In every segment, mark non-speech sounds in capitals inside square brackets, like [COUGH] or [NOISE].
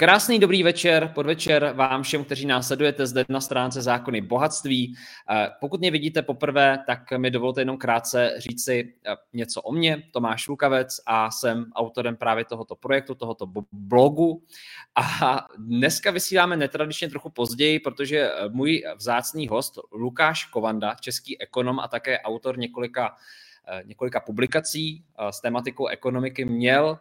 Krásný dobrý večer, podvečer vám všem, kteří nás sledujete zde na stránce Zákony bohatství. Eh, pokud mě vidíte poprvé, tak mi dovolte jenom krátce říci eh, něco o mně. Tomáš Lukavec a jsem autorem právě tohoto projektu, tohoto blogu. A dneska vysíláme netradičně trochu později, protože eh, můj vzácný host Lukáš Kovanda, český ekonom a také autor několika několika publikací s tématikou ekonomiky měl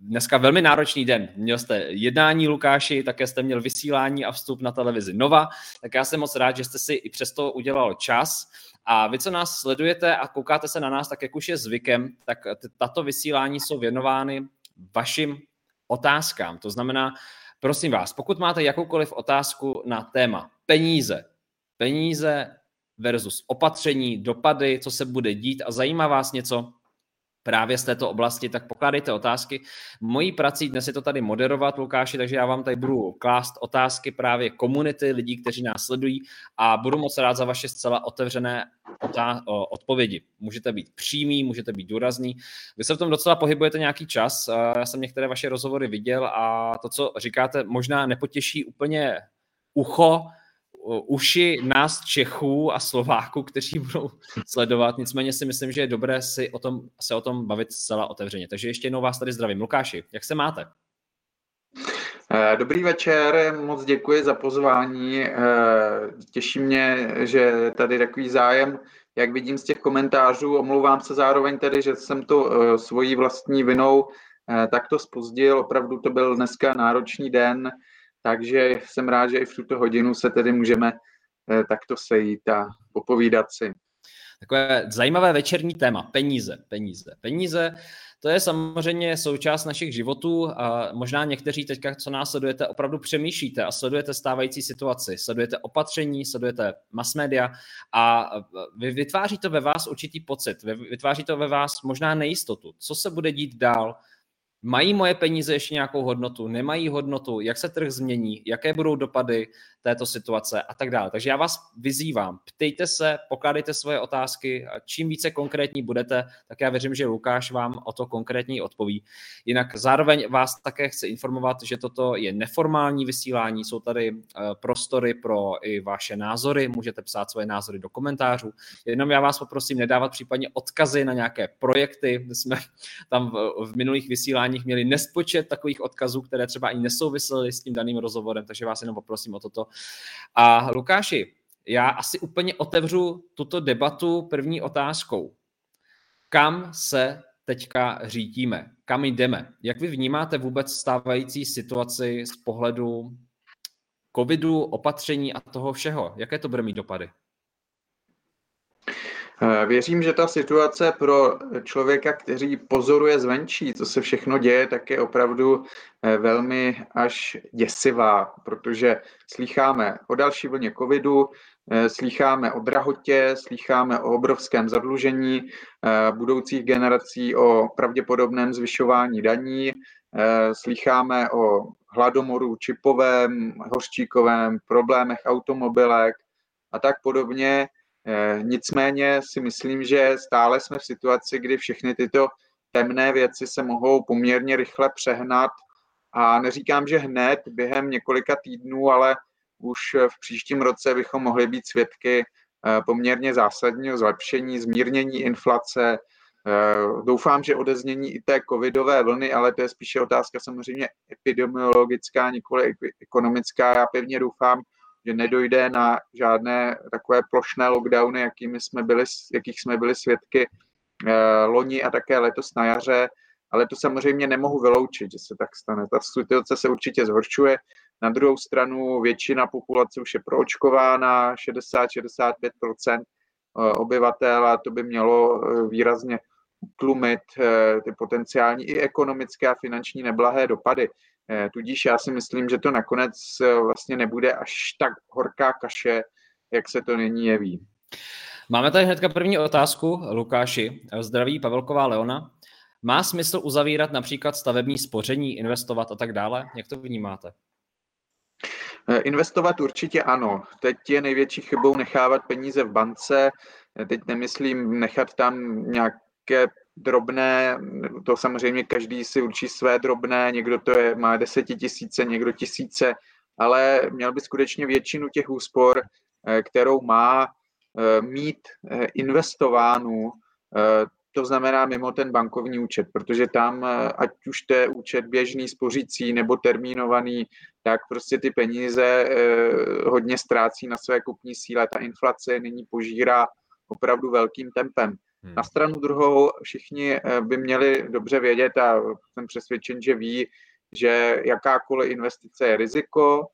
dneska velmi náročný den. Měl jste jednání Lukáši, také jste měl vysílání a vstup na televizi Nova, tak já jsem moc rád, že jste si i přesto udělal čas. A vy, co nás sledujete a koukáte se na nás, tak jak už je zvykem, tak tato vysílání jsou věnovány vašim otázkám. To znamená, prosím vás, pokud máte jakoukoliv otázku na téma peníze, peníze versus opatření, dopady, co se bude dít a zajímá vás něco právě z této oblasti, tak pokládejte otázky. Mojí prací dnes je to tady moderovat, Lukáši, takže já vám tady budu klást otázky právě komunity, lidí, kteří nás sledují a budu moc rád za vaše zcela otevřené odpovědi. Můžete být přímý, můžete být důrazný. Vy se v tom docela pohybujete nějaký čas. Já jsem některé vaše rozhovory viděl a to, co říkáte, možná nepotěší úplně ucho, uši nás Čechů a Slováků, kteří budou [LAUGHS] sledovat. Nicméně si myslím, že je dobré si o tom, se o tom bavit zcela otevřeně. Takže ještě jednou vás tady zdravím. Lukáši, jak se máte? Eh, dobrý večer, moc děkuji za pozvání. Eh, těší mě, že tady takový zájem, jak vidím z těch komentářů. Omlouvám se zároveň tedy, že jsem to eh, svojí vlastní vinou takto spozdil. Opravdu to byl dneska náročný den takže jsem rád, že i v tuto hodinu se tedy můžeme eh, takto sejít a popovídat si. Takové zajímavé večerní téma, peníze, peníze, peníze. To je samozřejmě součást našich životů a možná někteří teďka, co nás sledujete, opravdu přemýšlíte a sledujete stávající situaci, sledujete opatření, sledujete mass media a vy vytváří to ve vás určitý pocit, vytváří to ve vás možná nejistotu. Co se bude dít dál, Mají moje peníze ještě nějakou hodnotu, nemají hodnotu, jak se trh změní, jaké budou dopady této situace a tak dále. Takže já vás vyzývám, ptejte se, pokládejte svoje otázky, a čím více konkrétní budete, tak já věřím, že Lukáš vám o to konkrétní odpoví. Jinak zároveň vás také chci informovat, že toto je neformální vysílání, jsou tady eh, prostory pro i vaše názory, můžete psát svoje názory do komentářů. Jenom já vás poprosím nedávat případně odkazy na nějaké projekty, My jsme tam v, v minulých vysíláních měli nespočet takových odkazů, které třeba i nesouvisely s tím daným rozhovorem, takže vás jenom poprosím o toto, a Lukáši, já asi úplně otevřu tuto debatu první otázkou. Kam se teďka řídíme? Kam jdeme? Jak vy vnímáte vůbec stávající situaci z pohledu covidu, opatření a toho všeho? Jaké to bude mít dopady? Eh, věřím, že ta situace pro člověka, který pozoruje zvenčí, co se všechno děje, tak je opravdu eh, velmi až děsivá, protože slýcháme o další vlně covidu, eh, slýcháme o drahotě, slýcháme o obrovském zadlužení budoucích generací, o pravděpodobném zvyšování daní, slýcháme o hladomoru čipovém, hořčíkovém, problémech automobilek a tak podobně. Eh, nicméně si myslím, že stále jsme v situaci, kdy všechny tyto temné věci se mohou poměrně rychle přehnat a neříkám, že hned během několika týdnů, ale už v příštím roce bychom mohli být svědky eh, poměrně zásadního zlepšení, zmírnění inflace. Eh, doufám, že odeznění i té covidové vlny, ale to je spíše otázka samozřejmě epidemiologická, nikoli ekonomická. Já pevně doufám, že nedojde na žádné takové plošné lockdowny, jakými jsme byli, jakých jsme byli svědky eh, loni a také letos na jaře, ale to samozřejmě nemohu vyloučit, že se tak stane. Ta situace se určitě zhoršuje. Na druhou stranu většina populace už je proočkována, 60-65% eh, obyvatel a to by mělo eh, výrazně utlumit ty potenciální i ekonomické a finanční neblahé dopady. Eh, tudíž já si myslím, že to nakonec eh, vlastně nebude až tak horká kaše, jak se to nyní jeví. Máme tady hnedka první otázku, Lukáši. Zdraví Pavelková Leona. Má smysl uzavírat například stavební spoření, investovat a tak dále? Jak to vnímáte? Eh, investovat určitě ano. Teď je největší chybou nechávat peníze v bance. Teď nemyslím nechat tam nějaké drobné, to samozřejmě každý si určí své drobné, někdo to je, má desetitisíce, někdo tisíce, ale měl by skutečně většinu těch úspor, eh, kterou má mít investovánu to znamená mimo ten bankovní účet, protože tam, eh, ať už to je účet běžný, spořící nebo termínovaný, tak prostě ty peníze eh, hodně ztrácí na své kupní síle. Ta inflace nyní požírá opravdu velkým tempem. Hmm. Na stranu druhou všichni eh, by měli dobře vědět a jsem přesvědčen, že ví, že jakákoliv investice je riziko,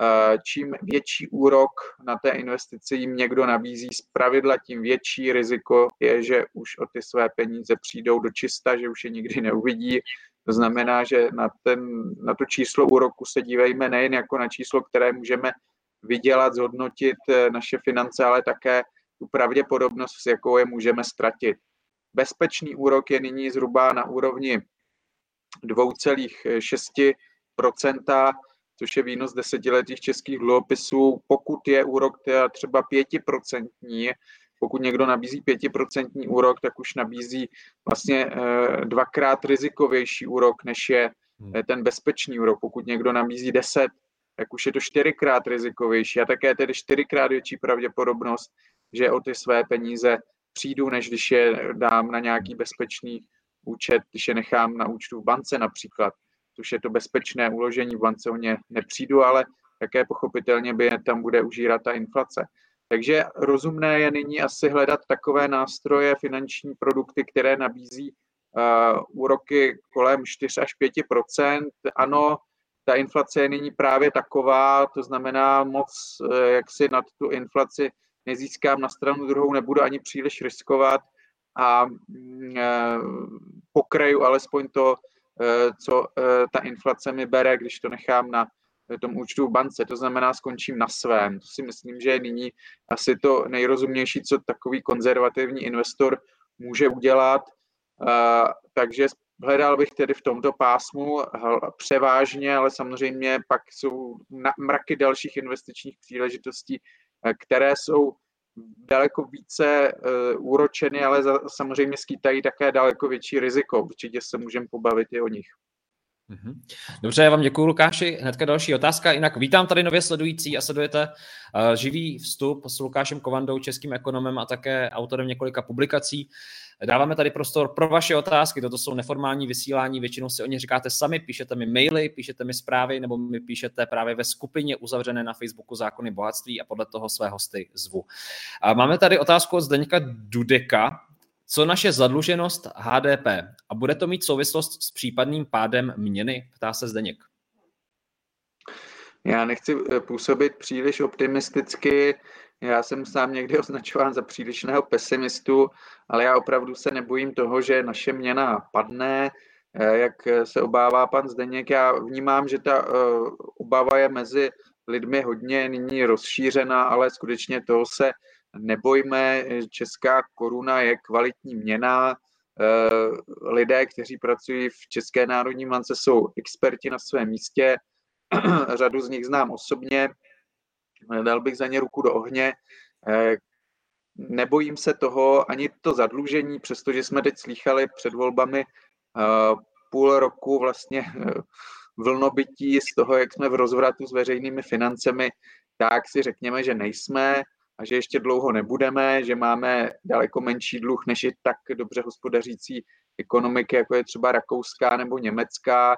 Eh, čím větší úrok na té investici jim někdo nabízí z pravidla, tím větší riziko je, že už o ty své peníze přijdou do čista, že už je nikdy neuvidí. To znamená, že na, ten, na to číslo úroku se dívejme nejen jako na číslo, které můžeme vydělat, zhodnotit eh, naše finance, ale také tu pravděpodobnost, s jakou je můžeme ztratit. Bezpečný úrok je nyní zhruba na úrovni 2,6% což je výnos desetiletých českých dluhopisů, pokud je úrok třeba pětiprocentní, pokud někdo nabízí pětiprocentní úrok, tak už nabízí vlastně eh, dvakrát rizikovější úrok, než je hmm. eh, ten bezpečný úrok. Pokud někdo nabízí 10, tak už je to čtyřikrát rizikovější a také tedy čtyřikrát větší pravděpodobnost, že o ty své peníze přijdu, než když je dám na nějaký bezpečný účet, když je nechám na účtu v bance například což je to bezpečné uložení v bance, o ně nepřijdu, ale také pochopitelně by tam bude užírat ta inflace. Takže rozumné je nyní asi hledat takové nástroje, finanční produkty, které nabízí uh, úroky kolem 4 až 5% Ano, ta inflace je nyní právě taková, to znamená moc, uh, jak si nad tu inflaci nezískám na stranu druhou, nebudu ani příliš riskovat a uh, pokraju alespoň to, Eh, co eh, ta inflace mi bere, když to nechám na tom účtu v bance, to znamená skončím na svém. To si myslím, že je nyní asi to nejrozumnější, co takový konzervativní investor může udělat. Takže hledal bych tedy v tomto pásmu převážně, ale samozřejmě pak jsou mraky dalších investičních příležitostí, které jsou daleko více uh, úročeny, ale samozřejmě skýtají také daleko větší riziko. Určitě se můžeme pobavit i o nich. Mhm. Dobře, já vám děkuji, Lukáši. Hnedka další otázka. Jinak vítám tady nově sledující a sledujete uh, živý vstup s Lukášem Kovandou, českým ekonomem a také autorem několika publikací. Dáváme tady prostor pro vaše otázky, toto jsou neformální vysílání, většinou si o ně říkáte sami, píšete mi maily, píšete mi zprávy, nebo mi píšete právě ve skupině uzavřené na Facebooku Zákony bohatství a podle toho své hosty zvu. A máme tady otázku od Zdeňka Dudeka, co naše zadluženost HDP a bude to mít souvislost s případným pádem měny, ptá se Zdeněk. Já nechci eh, působit příliš optimisticky, já jsem sám někdy [LAUGHS] označován za přílišného pesimistu, ale já opravdu se nebojím toho, že naše měna padne, eh, jak se obává pan Zdeněk. Já vnímám, že ta eh, obava je mezi lidmi hodně nyní rozšířená, ale skutečně toho se nebojme. Česká koruna je kvalitní měna. Eh, lidé, kteří pracují v České národní bance, jsou experti na svém místě. [CLEARS THROAT] Řadu z nich znám osobně dal bych za ně ruku do ohně. Eh, nebojím se toho ani to zadlužení, přestože jsme teď slýchali před volbami eh, půl roku vlastně eh, vlnobytí z toho, jak jsme v rozvratu s veřejnými financemi, tak si řekněme, že nejsme a že ještě dlouho nebudeme, že máme daleko menší dluh než je tak dobře hospodařící ekonomiky, jako je třeba rakouská nebo německá.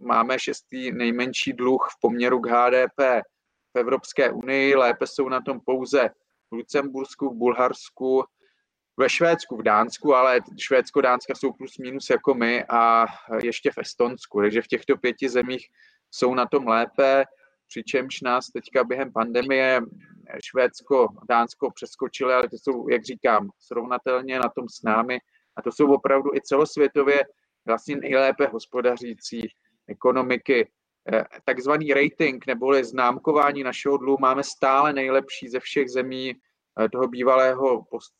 Máme šestý nejmenší dluh v poměru k HDP v Evropské unii, lépe jsou na tom pouze v Lucembursku, v Bulharsku, ve Švédsku, v Dánsku, ale Švédsko, Dánska jsou plus minus jako my a ještě v Estonsku. Takže v těchto pěti zemích jsou na tom lépe, přičemž nás teďka během pandemie Švédsko, Dánsko přeskočili, ale to jsou, jak říkám, srovnatelně na tom s námi a to jsou opravdu i celosvětově vlastně nejlépe hospodařící ekonomiky. Eh, takzvaný rating neboli známkování našeho dluhu máme stále nejlepší ze všech zemí toho bývalého post,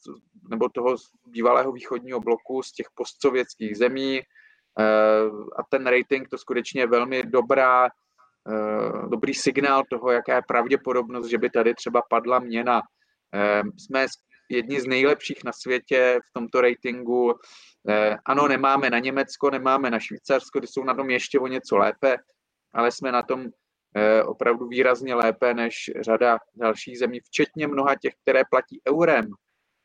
nebo toho bývalého východního bloku z těch postsovětských zemí a ten rating to skutečně je velmi dobrá, dobrý signál toho, jaká je pravděpodobnost, že by tady třeba padla měna. Jsme jedni z nejlepších na světě v tomto ratingu. Ano, nemáme na Německo, nemáme na Švýcarsko, kde jsou na tom ještě o něco lépe, ale jsme na tom Eh, opravdu výrazně lépe než řada dalších zemí, včetně mnoha těch, které platí eurem,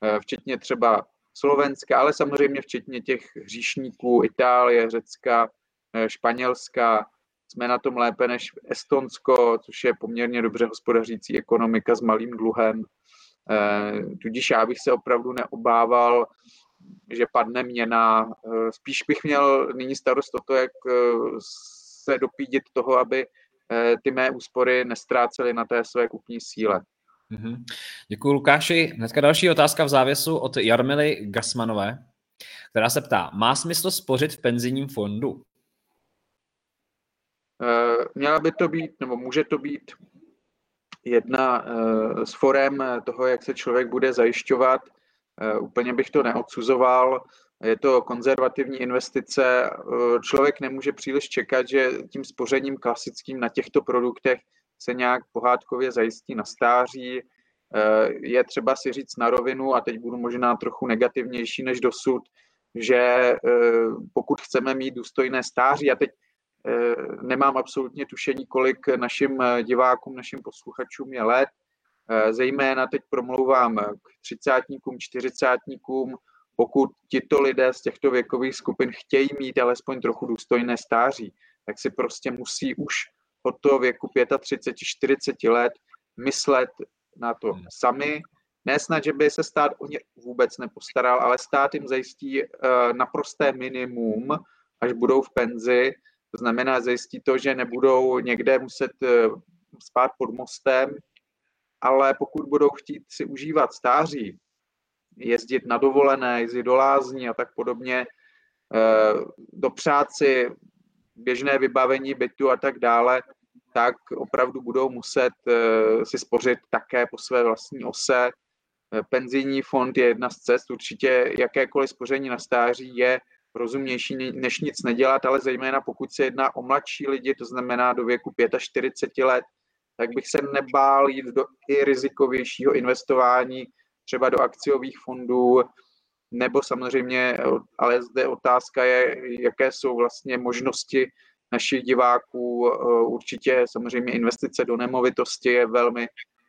eh, včetně třeba Slovenska, ale samozřejmě včetně těch hříšníků Itálie, Řecka, eh, Španělska. Jsme na tom lépe než Estonsko, což je poměrně dobře hospodařící ekonomika s malým dluhem. Tudíž já bych se opravdu neobával, že padne měna. Spíš bych měl nyní starost o to, jak se dopídit toho, aby Eh, ty mé úspory nestrácely na té své kupní síle. Mm-hmm. Děkuji Lukáši. Hnedka další otázka v závěsu od Jarmily Gasmanové, která se ptá, má smysl spořit v penzijním fondu? Eh, měla by to být, nebo může to být jedna eh, s forem toho, jak se člověk bude zajišťovat. Úplně bych to neodsuzoval je to konzervativní investice. Člověk nemůže příliš čekat, že tím spořením klasickým na těchto produktech se nějak pohádkově zajistí na stáří. Je třeba si říct na rovinu, a teď budu možná trochu negativnější než dosud, že pokud chceme mít důstojné stáří, a teď nemám absolutně tušení, kolik našim divákům, našim posluchačům je let, zejména teď promlouvám k třicátníkům, čtyřicátníkům, pokud tito lidé z těchto věkových skupin chtějí mít alespoň trochu důstojné stáří, tak si prostě musí už od toho věku 35-40 let myslet na to hmm. sami. Ne snad, že by se stát o ně vůbec nepostaral, ale stát jim zajistí uh, naprosté minimum, až budou v penzi. To znamená, zajistí to, že nebudou někde muset uh, spát pod mostem, ale pokud budou chtít si užívat stáří, jezdit na dovolené, jezdit do lázní a tak podobně, eh, do práci, běžné vybavení bytu a tak dále, tak opravdu budou muset eh, si spořit také po své vlastní ose. Eh, penzijní fond je jedna z cest, určitě jakékoliv spoření na stáří je rozumnější, než nic nedělat, ale zejména pokud se jedná o mladší lidi, to znamená do věku 45 let, tak bych se nebál jít do i rizikovějšího investování, třeba do akciových fondů, nebo samozřejmě, ale zde otázka je, jaké jsou vlastně možnosti našich diváků. Určitě samozřejmě investice do nemovitosti je velmi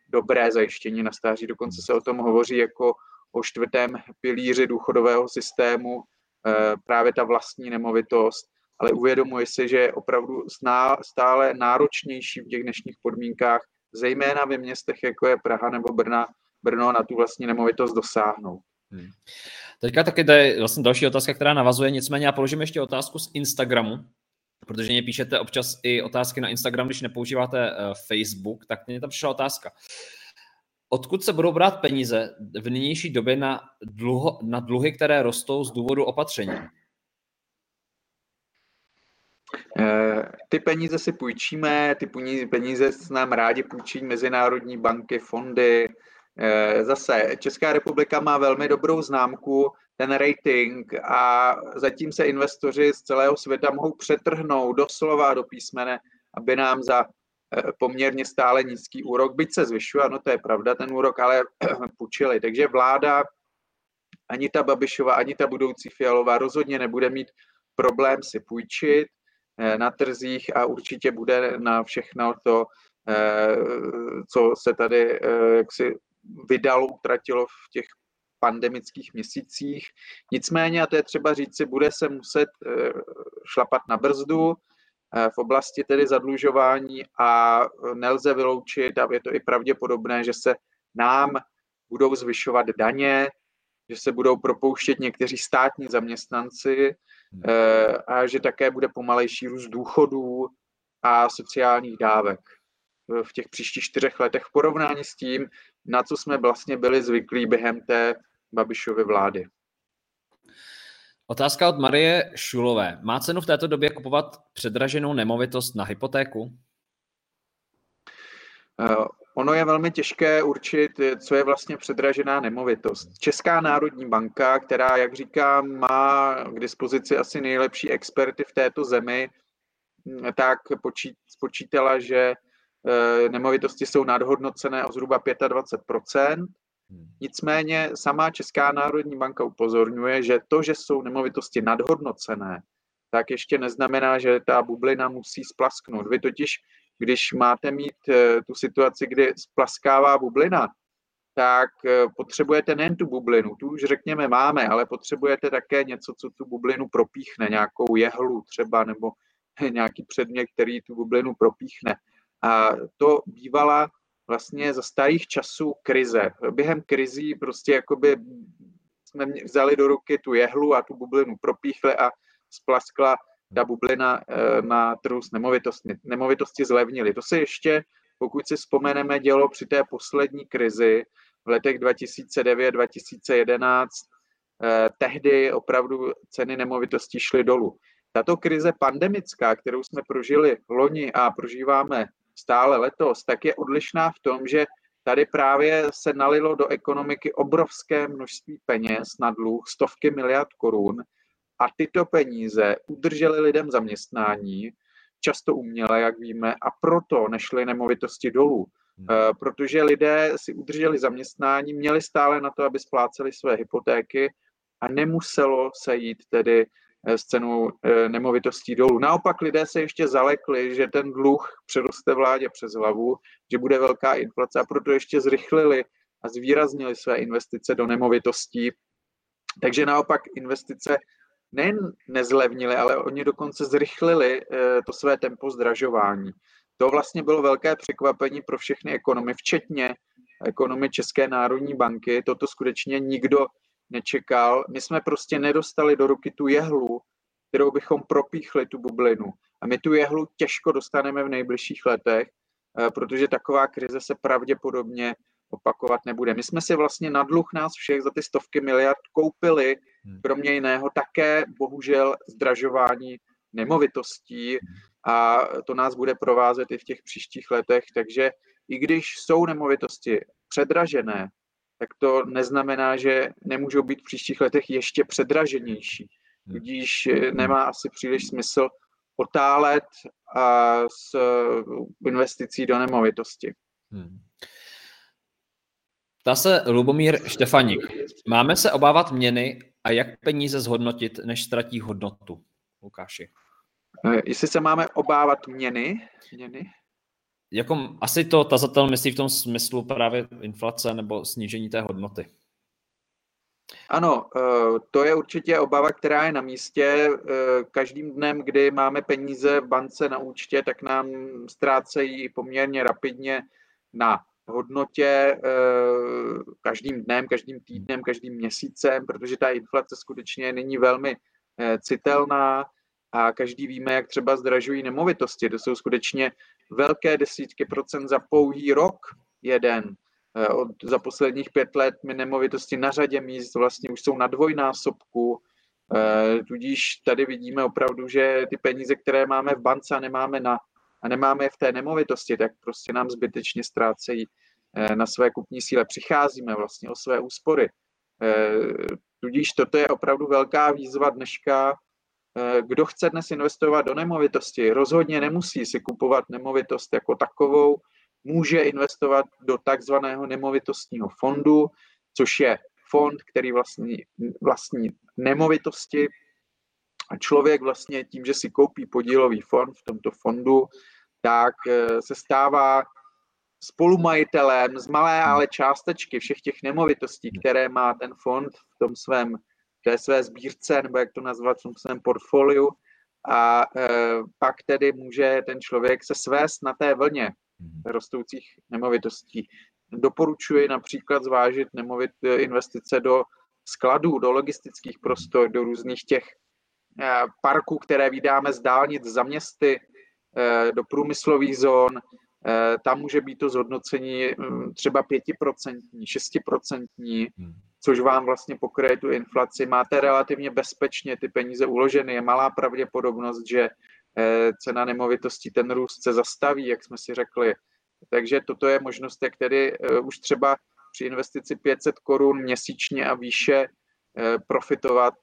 dobré zajištění na stáří. Dokonce se o tom hovoří jako o čtvrtém pilíři důchodového systému, právě ta vlastní nemovitost. Ale uvědomuji si, že je opravdu stále náročnější v těch dnešních podmínkách, zejména ve městech, jako je Praha nebo Brna, Brno na tu vlastní nemovitost dosáhnout. Hmm. Teďka taky to je vlastně další otázka, která navazuje, nicméně já položím ještě otázku z Instagramu, protože mě píšete občas i otázky na Instagram, když nepoužíváte uh, Facebook, tak mě tam přišla otázka. Odkud se budou brát peníze v nynější době na, dluho, na dluhy, které rostou z důvodu opatření? Eh, ty peníze si půjčíme, ty peníze nám rádi půjčí mezinárodní banky, fondy, Eh, zase Česká republika má velmi dobrou známku, ten rating a zatím se investoři z celého světa mohou přetrhnout doslova do písmene, aby nám za eh, poměrně stále nízký úrok, byť se zvyšuje, ano, to je pravda, ten úrok, ale [CLEARS THROAT] půjčili. Takže vláda, ani ta Babišova, ani ta budoucí Fialová rozhodně nebude mít problém si půjčit na trzích a určitě bude na všechno to, co se tady jaksi vydalo, utratilo v těch pandemických měsících. Nicméně, a to je třeba říci, bude se muset eh, šlapat na brzdu eh, v oblasti tedy zadlužování a nelze vyloučit, a je to i pravděpodobné, že se nám budou zvyšovat daně, že se budou propouštět někteří státní zaměstnanci eh, a že také bude pomalejší růst důchodů a sociálních dávek v těch příštích čtyřech letech v porovnání s tím, na co jsme vlastně byli zvyklí během té Babišovy vlády. Otázka od Marie Šulové. Má cenu v této době kupovat předraženou nemovitost na hypotéku? Eh, ono je velmi těžké určit, co je vlastně předražená nemovitost. Česká národní banka, která, jak říkám, má k dispozici asi nejlepší experty v této zemi, tak spočítala, že eh, nemovitosti jsou nadhodnocené o zhruba 25% Nicméně sama Česká národní banka upozorňuje, že to, že jsou nemovitosti nadhodnocené, tak ještě neznamená, že ta bublina musí splasknout. Vy totiž, když máte mít eh, tu situaci, kdy splaskává bublina, tak eh, potřebujete nejen tu bublinu, tu už řekněme máme, ale potřebujete také něco, co tu bublinu propíchne, nějakou jehlu třeba, nebo [LAUGHS] nějaký předmět, který tu bublinu propíchne. A to bývala vlastně za starých časů krize. Během krizí prostě jakoby jsme vzali do ruky tu jehlu a tu bublinu propíchli a splaskla ta bublina eh, na trhu s nemovitostmi. Nemovitosti zlevnily. To se ještě, pokud si vzpomeneme, dělo při té poslední krizi v letech 2009-2011. Eh, tehdy opravdu ceny nemovitostí šly dolů. Tato krize pandemická, kterou jsme prožili loni a prožíváme stále letos, tak je odlišná v tom, že tady právě se nalilo do ekonomiky obrovské množství peněz na dluh, stovky miliard korun a tyto peníze udržely lidem zaměstnání, často uměle, jak víme, a proto nešly nemovitosti dolů. Hmm. Eh, protože lidé si udrželi zaměstnání, měli stále na to, aby spláceli své hypotéky a nemuselo se jít tedy Eh, s cenou eh, nemovitostí dolů. Naopak lidé se ještě zalekli, že ten dluh přeroste vládě přes hlavu, že bude velká inflace a proto ještě zrychlili a zvýraznili své investice do nemovitostí. Takže naopak investice nejen nezlevnily, ale oni dokonce zrychlili eh, to své tempo zdražování. To vlastně bylo velké překvapení pro všechny ekonomy, včetně ekonomy České národní banky. Toto skutečně nikdo nečekal. My jsme prostě nedostali do ruky tu jehlu, kterou bychom propíchli tu bublinu. A my tu jehlu těžko dostaneme v nejbližších letech, eh, protože taková krize se pravděpodobně opakovat nebude. My jsme si vlastně na dluh nás všech za ty stovky miliard koupili. Kromě jiného také bohužel zdražování nemovitostí a to nás bude provázet i v těch příštích letech. Takže i když jsou nemovitosti předražené, tak to neznamená, že nemůžou být v příštích letech ještě předraženější. Hmm. Tudíž eh, nemá asi příliš smysl otálet a s eh, investicí do nemovitosti. Hmm. Ptá se Lubomír Štefaník. Máme se obávat měny a jak peníze zhodnotit, než ztratí hodnotu? Lukáši. Eh, jestli se máme obávat měny, měny? jako asi to tazatel myslí v tom smyslu právě inflace nebo snížení té hodnoty. Ano, eh, to je určitě obava, která je na místě. Eh, každým dnem, kdy máme peníze v bance na účtě, tak nám ztrácejí poměrně rapidně na hodnotě eh, každým dnem, každým týdnem, každým měsícem, protože ta inflace skutečně není velmi citelná a každý víme, jak třeba zdražují nemovitosti. To jsou skutečně velké desítky procent za pouhý rok jeden. Eh, od, za posledních pět let my nemovitosti na řadě míst vlastně už jsou na dvojnásobku, eh, tudíž tady vidíme opravdu, že ty peníze, které máme v bance a nemáme, na, a nemáme v té nemovitosti, tak prostě nám zbytečně ztrácejí eh, na své kupní síle. Přicházíme vlastně o své úspory. Tudíž toto je opravdu velká výzva dneška Eh, kdo chce dnes investovat do nemovitosti, rozhodně nemusí si kupovat nemovitost jako takovou, může investovat do takzvaného nemovitostního fondu, což je fond, který vlastní, vlastní nemovitosti. A člověk vlastně tím, že si koupí podílový fond v tomto fondu, tak eh, se stává spolumajitelem z malé ale částečky všech těch nemovitostí, které má ten fond v tom svém té své sbírce, nebo jak to nazvat, v tom svém portfoliu. A e, pak tedy může ten člověk se svést na té vlně mhm. rostoucích nemovitostí. Doporučuji například zvážit nemovit, investice do skladů, do logistických prostor, do různých těch e, parků, které vydáme z dálnic za městy, e, do průmyslových zón. E, tam může být to zhodnocení třeba 5%, 6%, což vám vlastně pokryje tu inflaci. Máte relativně bezpečně ty peníze uloženy. Je malá pravděpodobnost, že eh, cena nemovitostí ten růst se zastaví, jak jsme si řekli. takže toto je možnost, jak tedy už třeba při investici 500 korun měsíčně a výše profitovat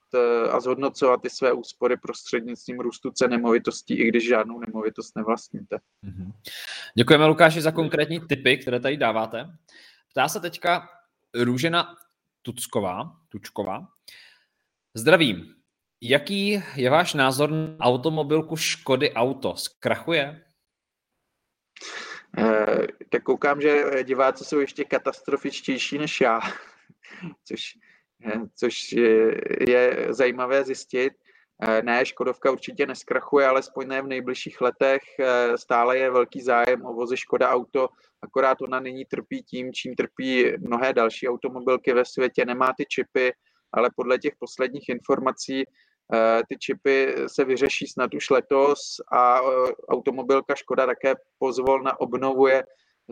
a zhodnocovat ty své úspory prostřednictvím růstu cen nemovitostí, i když žádnou nemovitost nevlastníte. Mhm. Děkujeme Lukáši za konkrétní tipy, které tady dáváte. Ptá se teďka Růžena Tucková, Tučková. Zdravím. Jaký je váš názor na automobilku Škody Auto? Zkrachuje? Eh, tak koukám, že diváci jsou ještě katastrofičtější než já, [LAUGHS] což, eh, což je, zajímavé zjistit. Eh, ne, Škodovka určitě neskrachuje, alespoň ne v nejbližších letech. Eh, stále je velký zájem o vozy Škoda Auto, akorát ona nyní trpí tím, čím trpí mnohé další automobilky ve světě. Nemá ty čipy, ale podle těch posledních informací eh, ty čipy se vyřeší snad už letos a automobilka Škoda také pozvolna obnovuje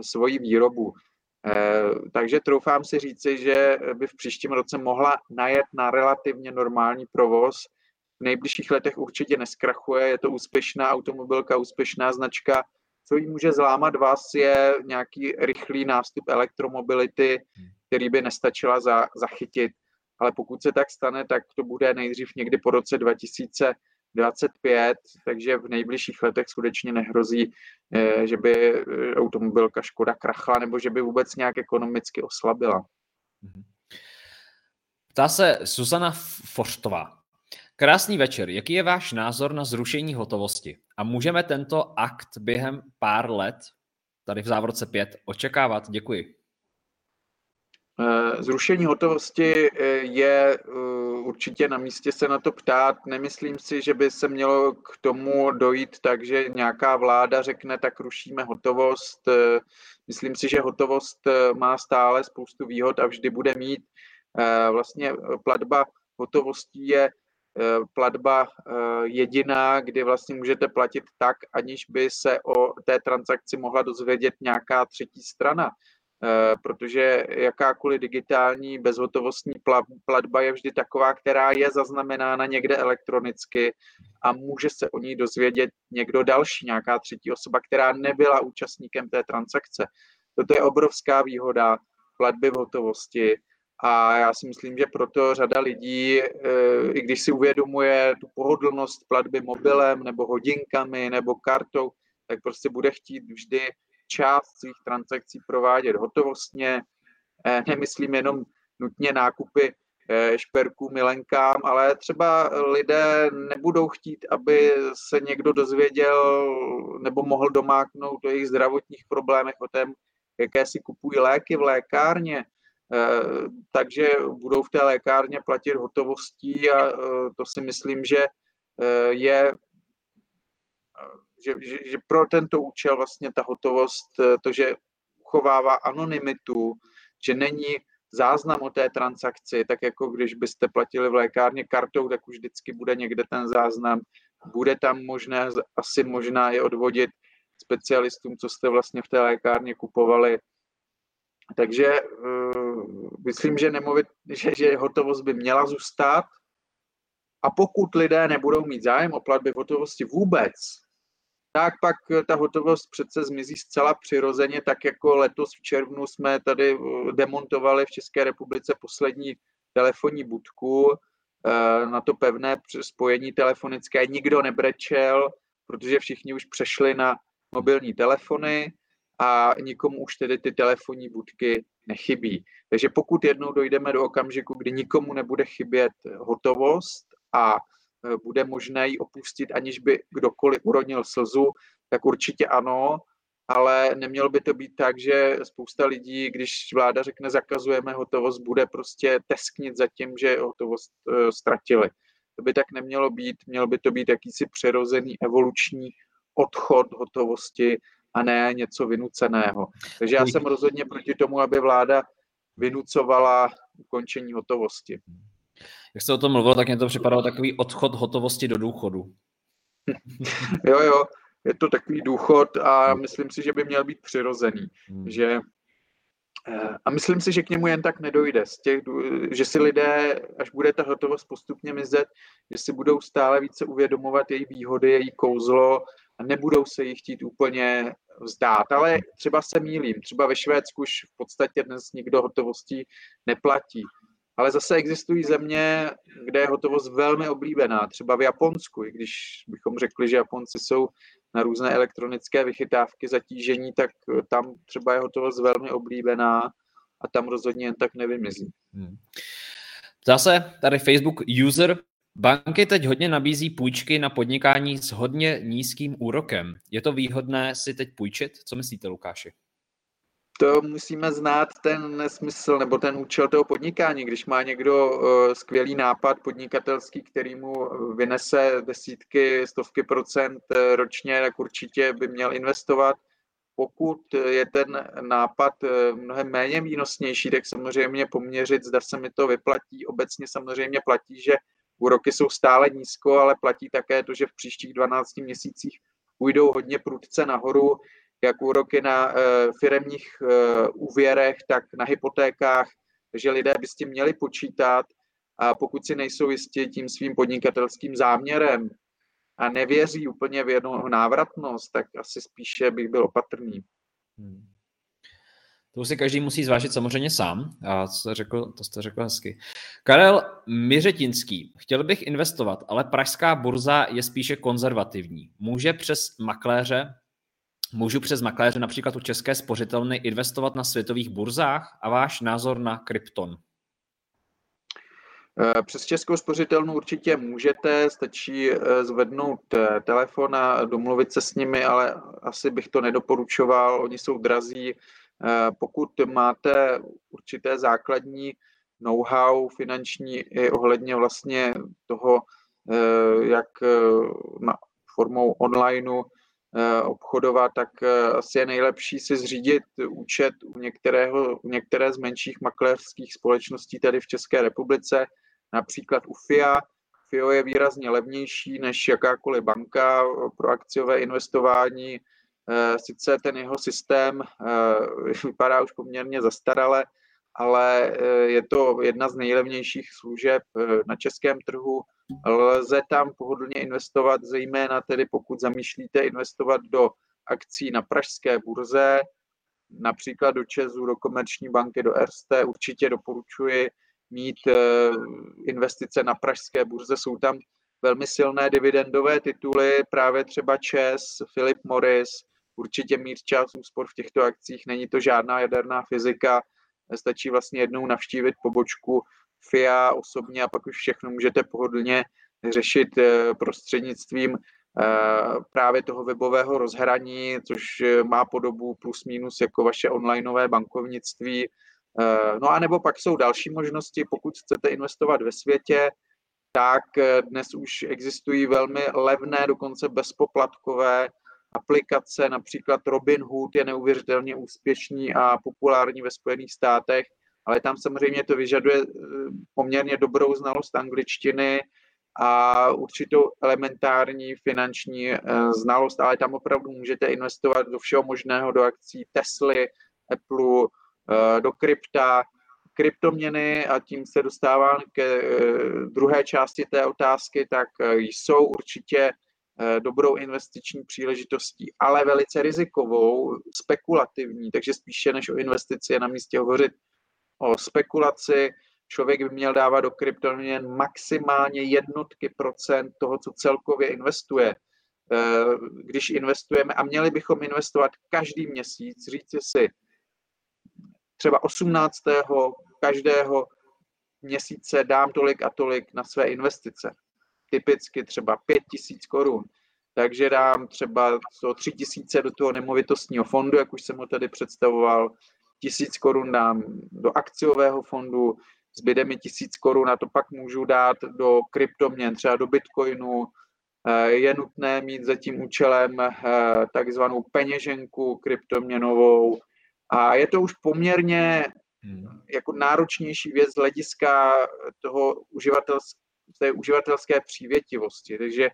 svoji výrobu. Takže troufám si říci, že by v příštím roce mohla najet na relativně normální provoz, v nejbližších letech určitě neskrachuje, je to úspěšná automobilka, úspěšná značka. Co jí může zlámat vás je nějaký rychlý nástup elektromobility, který by nestačila za, zachytit. Ale pokud se tak stane, tak to bude nejdřív někdy po roce 2025, takže v nejbližších letech skutečně nehrozí, eh, že by eh, automobilka Škoda krachla nebo že by vůbec nějak ekonomicky oslabila. Mhm. Ptá se Susana Forštová. Krásný večer. Jaký je váš názor na zrušení hotovosti? A můžeme tento akt během pár let, tady v závorce 5, očekávat? Děkuji. Eh, zrušení hotovosti eh, je eh, určitě na místě se na to ptát. Nemyslím si, že by se mělo k tomu dojít tak, že nějaká vláda řekne, tak rušíme hotovost. Myslím si, že hotovost má stále spoustu výhod a vždy bude mít. Vlastně platba hotovostí je platba jediná, kdy vlastně můžete platit tak, aniž by se o té transakci mohla dozvědět nějaká třetí strana. Eh, protože jakákoliv digitální bezhotovostní platba je vždy taková, která je zaznamenána někde elektronicky a může se o ní dozvědět někdo další, nějaká třetí osoba, která nebyla účastníkem té transakce. Toto je obrovská výhoda platby v hotovosti a já si myslím, že proto řada lidí, eh, i když si uvědomuje tu pohodlnost platby mobilem nebo hodinkami nebo kartou, tak prostě bude chtít vždy část svých transakcí provádět hotovostně. Eh, nemyslím jenom nutně nákupy eh, šperků milenkám, ale třeba lidé nebudou chtít, aby se někdo dozvěděl nebo mohl domáknout o jejich zdravotních problémech, o tom, jaké si kupují léky v lékárně, Eh, takže budou v té lékárně platit hotovostí a to si myslím, že je že, že, že pro tento účel vlastně ta hotovost, to, že uchovává anonymitu, že není záznam o té transakci, tak jako když byste platili v lékárně kartou, tak už vždycky bude někde ten záznam. Bude tam možné, asi možná je odvodit specialistům, co jste vlastně v té lékárně kupovali takže uh, myslím, že, nemovit, že, že hotovost by měla zůstat a pokud lidé nebudou mít zájem o platby v hotovosti vůbec, tak pak ta hotovost přece zmizí zcela přirozeně, tak jako letos v červnu jsme tady eh, demontovali v České republice poslední telefonní budku eh, na to pevné spojení telefonické. Nikdo nebrečel, protože všichni už přešli na mobilní telefony a nikomu už tedy ty telefonní budky nechybí. Takže pokud jednou dojdeme do okamžiku, kdy nikomu nebude chybět hotovost a bude možné ji opustit, aniž by kdokoliv uronil slzu, tak určitě ano, ale nemělo by to být tak, že spousta lidí, když vláda řekne zakazujeme hotovost, bude prostě tesknit za tím, že hotovost e, ztratili. To by tak nemělo být, mělo by to být jakýsi přirozený evoluční odchod hotovosti a ne něco vynuceného. Takže já jsem rozhodně proti tomu, aby vláda vynucovala ukončení hotovosti. Jak jste o tom mluvil, tak mě to připadalo takový odchod hotovosti do důchodu. [LAUGHS] jo, jo, je to takový důchod a myslím si, že by měl být přirozený, hmm. že Eh, a myslím si, že k němu jen tak nedojde. Z těch, že si lidé, až bude ta hotovost postupně mizet, že si budou stále více uvědomovat její výhody, její kouzlo a nebudou se jí chtít úplně vzdát. Ale třeba se mílím. Třeba ve Švédsku už v podstatě dnes nikdo hotovostí neplatí. Ale zase existují země, kde je hotovost velmi oblíbená. Třeba v Japonsku, i když bychom řekli, že Japonci jsou na různé elektronické vychytávky zatížení, tak tam třeba je hotovost velmi oblíbená a tam rozhodně jen tak nevymizí. Hmm. Zase tady Facebook user. Banky teď hodně nabízí půjčky na podnikání s hodně nízkým úrokem. Je to výhodné si teď půjčit? Co myslíte, Lukáši? To musíme znát ten smysl nebo ten účel toho podnikání. Když má někdo uh, skvělý nápad podnikatelský, který mu vynese desítky, stovky procent eh, ročně, tak určitě by měl investovat. Pokud je ten nápad eh, mnohem méně výnosnější, tak samozřejmě poměřit, zda se mi to vyplatí. Obecně samozřejmě platí, že úroky jsou stále nízko, ale platí také to, že v příštích 12 měsících půjdou hodně prudce nahoru jak úroky na eh, firemních eh, úvěrech, tak na hypotékách, takže lidé by s tím měli počítat a pokud si nejsou jistí tím svým podnikatelským záměrem a nevěří úplně v jednu návratnost, tak asi spíše bych byl opatrný. Hmm. To si každý musí zvážit samozřejmě sám. A to jste řekl, to jste řekl hezky. Karel Miřetinský. Chtěl bych investovat, ale pražská burza je spíše konzervativní. Může přes makléře Můžu přes makléře například u České spořitelny investovat na světových burzách a váš názor na krypton? Eh, přes Českou spořitelnu určitě můžete, stačí eh, zvednout eh, telefon a domluvit se s nimi, ale asi bych to nedoporučoval, oni jsou drazí. Pokud máte určité základní know-how finanční i ohledně vlastně toho, jak na formou onlineu obchodovat, tak eh, asi je nejlepší si zřídit účet u, některého, u některé z menších makléřských společností tady v České republice, například u FIA. FIO je výrazně levnější než jakákoliv banka pro akciové investování. Eh, sice ten jeho systém vypadá už poměrně zastarale, ale je to jedna z nejlevnějších služeb na českém trhu Lze tam pohodlně investovat, zejména tedy pokud zamýšlíte investovat do akcí na pražské burze, například do Česu, do Komerční banky, do RST, určitě doporučuji mít eh, investice na pražské burze. Jsou tam velmi silné dividendové tituly, právě třeba ČES, Philip Morris, určitě mít čas úspor v těchto akcích. Není to žádná jaderná fyzika, stačí vlastně jednou navštívit pobočku FIA osobně a pak už všechno můžete pohodlně řešit eh, prostřednictvím eh, právě toho webového rozhraní, což eh, má podobu plus minus jako vaše onlineové bankovnictví. No a nebo pak jsou další možnosti, pokud chcete investovat ve světě, tak dnes už existují velmi levné, dokonce bezpoplatkové aplikace, například Robinhood je neuvěřitelně úspěšný a populární ve Spojených státech, ale tam samozřejmě to vyžaduje eh, poměrně dobrou znalost angličtiny a určitou elementární finanční eh, znalost, ale tam opravdu můžete investovat do všeho možného, do akcí Tesly, Apple, eh, do krypta, kryptoměny a tím se dostávám ke druhé části té otázky, tak jsou určitě dobrou investiční příležitostí, ale velice rizikovou, spekulativní, takže spíše než o investici je na místě hovořit o spekulaci. Člověk by měl dávat do kryptoměn maximálně jednotky procent toho, co celkově investuje. Eh, když investujeme, a měli bychom investovat každý měsíc, říci si třeba 18. každého měsíce dám tolik a tolik na své investice. Typicky třeba 5 tisíc korun. Takže dám třeba 3 tisíce do toho nemovitostního fondu, jak už jsem ho tady představoval, tisíc korun dám do akciového fondu, zbyde mi tisíc korun a to pak můžu dát do kryptoměn, třeba do bitcoinu. Eh, je nutné mít za tím účelem eh, takzvanou peněženku kryptoměnovou a je to už poměrně hmm. jako náročnější věc z hlediska toho uživatelské, té uživatelské přívětivosti. Takže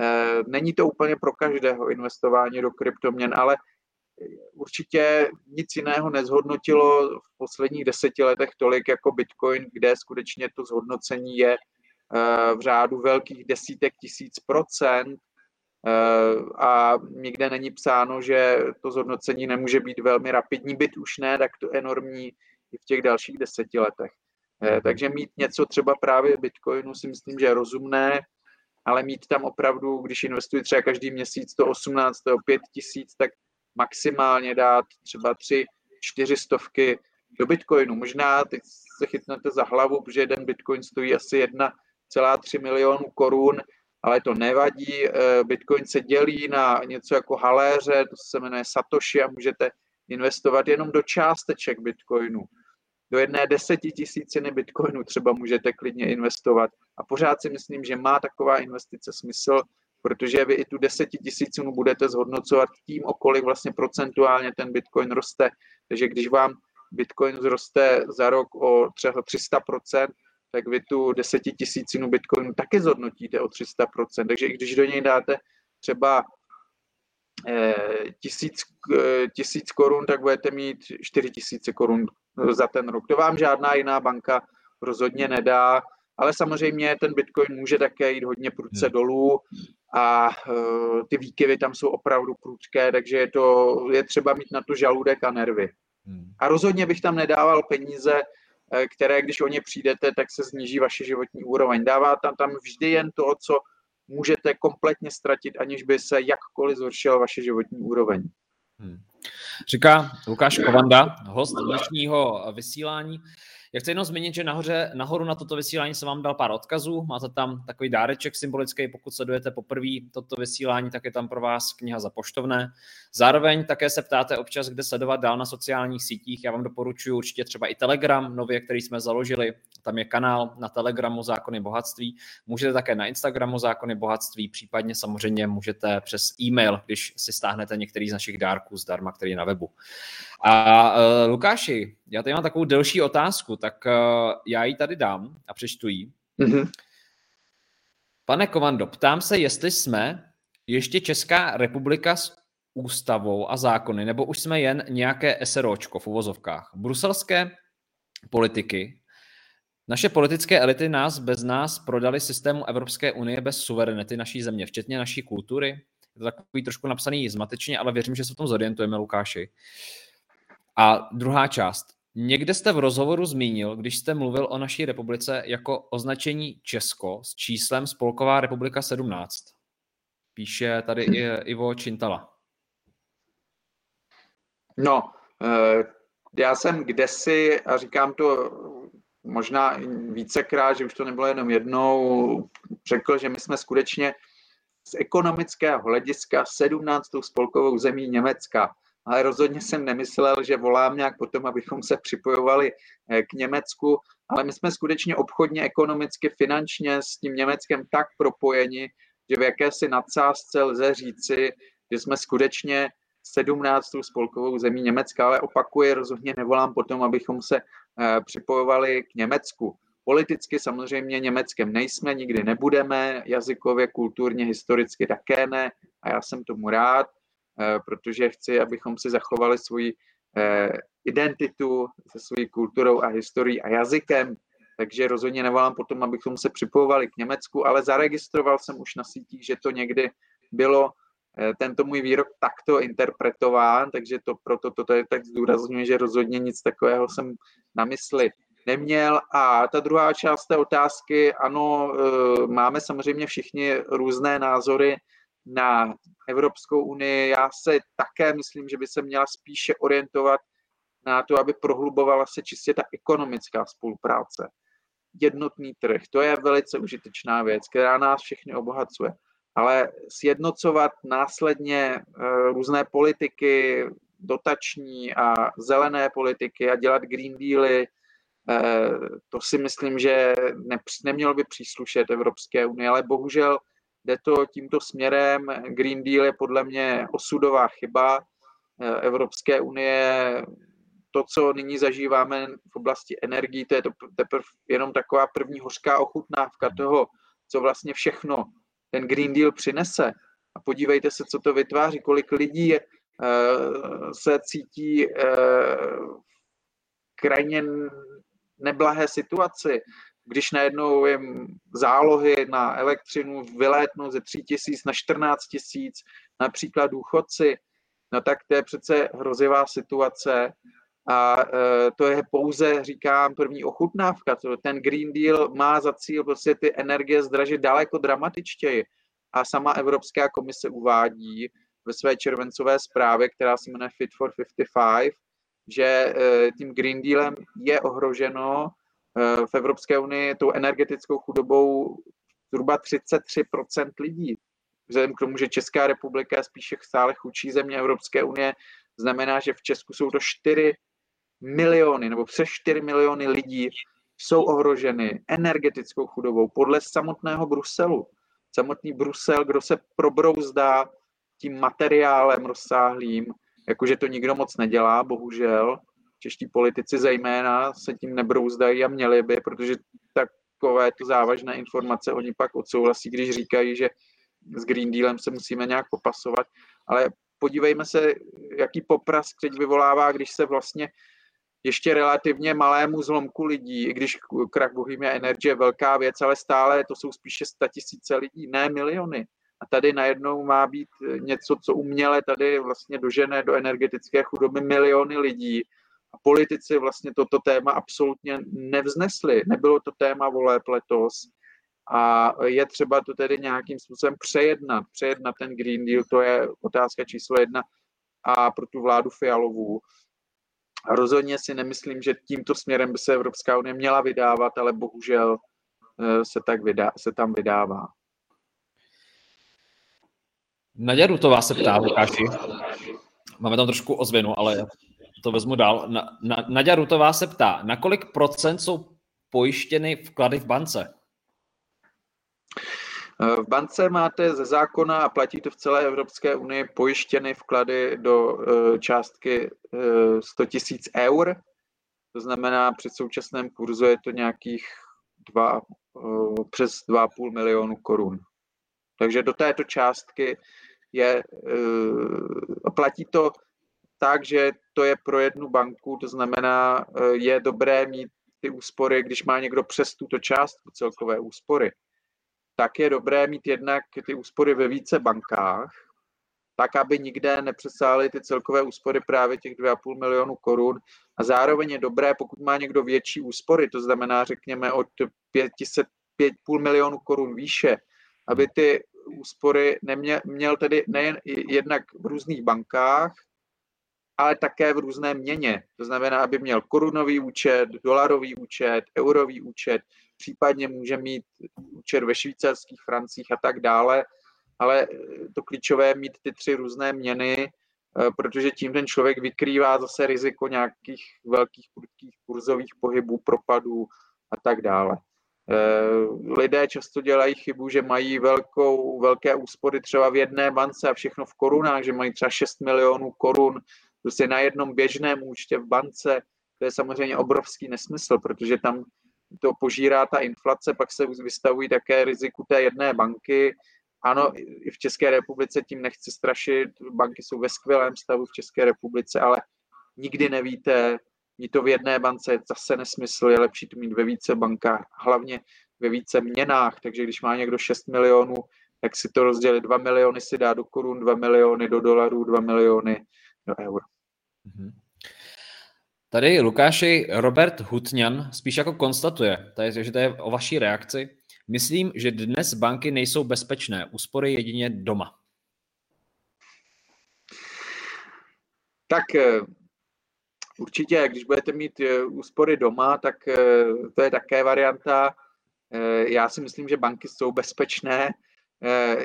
eh, není to úplně pro každého investování do kryptoměn, ale určitě nic jiného nezhodnotilo v posledních deseti letech tolik jako Bitcoin, kde skutečně to zhodnocení je eh, v řádu velkých desítek tisíc procent eh, a nikde není psáno, že to zhodnocení nemůže být velmi rapidní, byt už ne, tak to enormní i v těch dalších deseti letech. Eh, takže mít něco třeba právě Bitcoinu si myslím, že je rozumné, ale mít tam opravdu, když investuji třeba každý měsíc to 18 5 tisíc, tak maximálně dát třeba tři, čtyři stovky do Bitcoinu. Možná teď se chytnete za hlavu, protože jeden Bitcoin stojí asi 1,3 milionu korun, ale to nevadí. Eh, Bitcoin se dělí na něco jako haléře, to se jmenuje Satoshi a můžete investovat jenom do částeček Bitcoinu. Do jedné desetitisíciny Bitcoinu třeba můžete klidně investovat. A pořád si myslím, že má taková investice smysl, protože vy i tu desetitisícinu budete zhodnocovat tím, o kolik vlastně procentuálně ten Bitcoin roste. Takže když vám Bitcoin zroste za rok o třeba 300%, tak vy tu desetitisícinu Bitcoinu taky zhodnotíte o 300%. Takže i když do něj dáte třeba eh, tisíc, eh, tisíc korun, tak budete mít 4 tisíce korun za ten rok. To vám žádná jiná banka rozhodně nedá, ale samozřejmě ten Bitcoin může také jít hodně prudce hmm. dolů a uh, ty výkyvy tam jsou opravdu prudké, takže je to je třeba mít na to žaludek a nervy. Hmm. A rozhodně bych tam nedával peníze, eh, které, když o ně přijdete, tak se sníží vaše životní úroveň. Dává tam, tam vždy jen to, co můžete kompletně ztratit, aniž by se jakkoliv zhoršila vaše životní úroveň. Hmm. Říká Lukáš Kovanda, host dnešního vysílání. Já chci jenom zmínit, že nahoře, nahoru na toto vysílání jsem vám dal pár odkazů. Máte tam takový dáreček symbolický, pokud sledujete poprvé toto vysílání, tak je tam pro vás kniha za poštovné. Zároveň také se ptáte občas, kde sledovat dál na sociálních sítích. Já vám doporučuji určitě třeba i Telegram, nově, který jsme založili. Tam je kanál na Telegramu Zákony bohatství. Můžete také na Instagramu Zákony bohatství, případně samozřejmě můžete přes e-mail, když si stáhnete některý z našich dárků zdarma, který je na webu. A uh, Lukáši, já tady mám takovou delší otázku, tak uh, já ji tady dám a přečtu ji. Mm-hmm. Pane Komando, ptám se, jestli jsme ještě Česká republika s ústavou a zákony, nebo už jsme jen nějaké SROčko v uvozovkách. Bruselské politiky, naše politické elity nás bez nás prodali systému Evropské unie bez suverenity naší země, včetně naší kultury. Je to takový trošku napsaný zmatečně, ale věřím, že se v tom zorientujeme, Lukáši. A druhá část. Někde jste v rozhovoru zmínil, když jste mluvil o naší republice jako označení Česko s číslem Spolková republika 17. Píše tady Ivo Čintala. No, eh, já jsem kdesi, a říkám to možná vícekrát, že už to nebylo jenom jednou, řekl, že my jsme skutečně z ekonomického hlediska 17. spolkovou zemí Německa ale rozhodně jsem nemyslel, že volám nějak potom, abychom se připojovali eh, k Německu, ale my jsme skutečně obchodně, ekonomicky, finančně s tím Německem tak propojeni, že v jakési nadsázce lze říci, že jsme skutečně 17. spolkovou zemí Německa, ale opakuje, rozhodně nevolám potom, abychom se eh, připojovali k Německu. Politicky samozřejmě Německem nejsme, nikdy nebudeme, jazykově, kulturně, historicky také ne a já jsem tomu rád. Eh, protože chci, abychom si zachovali svoji eh, identitu se svojí kulturou a historií a jazykem, takže rozhodně nevolám potom, abychom se připojovali k Německu, ale zaregistroval jsem už na sítích, že to někdy bylo eh, tento můj výrok takto interpretován, takže to proto to tady tak zdůrazňuje, že rozhodně nic takového jsem na mysli neměl. A ta druhá část té otázky, ano, máme samozřejmě všichni různé názory na Evropskou unii. Já se také myslím, že by se měla spíše orientovat na to, aby prohlubovala se čistě ta ekonomická spolupráce. Jednotný trh, to je velice užitečná věc, která nás všechny obohacuje. Ale sjednocovat následně eh, různé politiky, dotační a zelené politiky a dělat green dealy, eh, to si myslím, že nemělo by příslušet Evropské unii, ale bohužel jde to tímto směrem. Green Deal je podle mě osudová chyba eh, Evropské unie. To, co nyní zažíváme v oblasti energií, to je to teprve jenom taková první hořká ochutnávka toho, co vlastně všechno ten Green Deal přinese. A podívejte se, co to vytváří, kolik lidí je se cítí krajně neblahé situaci, když najednou jim zálohy na elektřinu vylétnou ze 3 tisíc na 14 tisíc, například důchodci, no tak to je přece hrozivá situace a e, to je pouze, říkám, první ochutnávka. Ten Green Deal má za cíl prostě ty energie zdražit daleko dramatičtěji. A sama Evropská komise uvádí ve své červencové zprávě, která se jmenuje Fit for 55, že e, tím Green Dealem je ohroženo v Evropské unii tou energetickou chudobou zhruba 33% lidí. Vzhledem k tomu, že Česká republika je spíše stále chudší země Evropské unie, znamená, že v Česku jsou to 4 miliony nebo přes 4 miliony lidí jsou ohroženy energetickou chudobou podle samotného Bruselu. Samotný Brusel, kdo se probrouzdá tím materiálem rozsáhlým, jakože to nikdo moc nedělá, bohužel. Čeští politici zejména se tím nebrouzdají a měli by, protože takové to závažné informace oni pak odsouhlasí, když říkají, že s Green Dealem se musíme nějak popasovat, ale podívejme se, jaký poprask teď vyvolává, když se vlastně ještě relativně malému zlomku lidí, i když krach Bohemia Energy je velká věc, ale stále to jsou spíše tisíce lidí, ne miliony. A tady najednou má být něco, co uměle tady vlastně dožené do energetické chudoby miliony lidí. A politici vlastně toto téma absolutně nevznesli. Nebylo to téma voleb letos. A je třeba to tedy nějakým způsobem přejednat. Přejednat ten Green Deal, to je otázka číslo jedna a pro tu vládu Fialovou. Rozhodně si nemyslím, že tímto směrem by se Evropská unie měla vydávat, ale bohužel eh, se, tak vydá, se tam vydává. Naděja Rutová se ptá, Lukáši. Máme tam trošku ozvěnu, ale to vezmu dál. Na, na, Naděja Rutová se ptá, na kolik procent jsou pojištěny vklady v bance? V bance máte ze zákona a platí to v celé Evropské unii pojištěny vklady do eh, částky 100 eh, 000 eur. To znamená, při současném kurzu je to nějakých dva, eh, přes 2,5 milionu korun. Takže do této částky je, platí to tak, že to je pro jednu banku, to znamená, je dobré mít ty úspory, když má někdo přes tuto částku celkové úspory tak je dobré mít jednak ty úspory ve více bankách, tak, aby nikde nepřesáhly ty celkové úspory právě těch 2,5 milionu korun. A zároveň je dobré, pokud má někdo větší úspory, to znamená, řekněme, od 500, 5,5 milionu korun výše, aby ty úspory neměl, měl tedy nejen jednak v různých bankách, ale také v různé měně. To znamená, aby měl korunový účet, dolarový účet, eurový účet, případně může mít účet ve švýcarských francích a tak dále, ale to klíčové je mít ty tři různé měny, eh, protože tím ten člověk vykrývá zase riziko nějakých velkých prudkých kurzových pohybů, propadů a tak dále. Eh, lidé často dělají chybu, že mají velkou, velké úspory třeba v jedné bance a všechno v korunách, že mají třeba 6 milionů korun prostě na jednom běžném účtě v bance. To je samozřejmě obrovský nesmysl, protože tam to požírá ta inflace, pak se vystavují také riziku té jedné banky. Ano, i v České republice tím nechci strašit, banky jsou ve skvělém stavu v České republice, ale nikdy nevíte, mít to v jedné bance je zase nesmysl, je lepší to mít ve více bankách, hlavně ve více měnách, takže když má někdo 6 milionů, tak si to rozdělit, 2 miliony si dá do korun, 2 miliony do dolarů, 2 miliony do eur. Mm-hmm. Tady Lukáši Robert Hutňan spíš jako konstatuje, tady, že to je o vaší reakci. Myslím, že dnes banky nejsou bezpečné, úspory jedině doma. Tak eh, určitě, když budete mít eh, úspory doma, tak eh, to je také varianta. Já si myslím, že banky jsou bezpečné.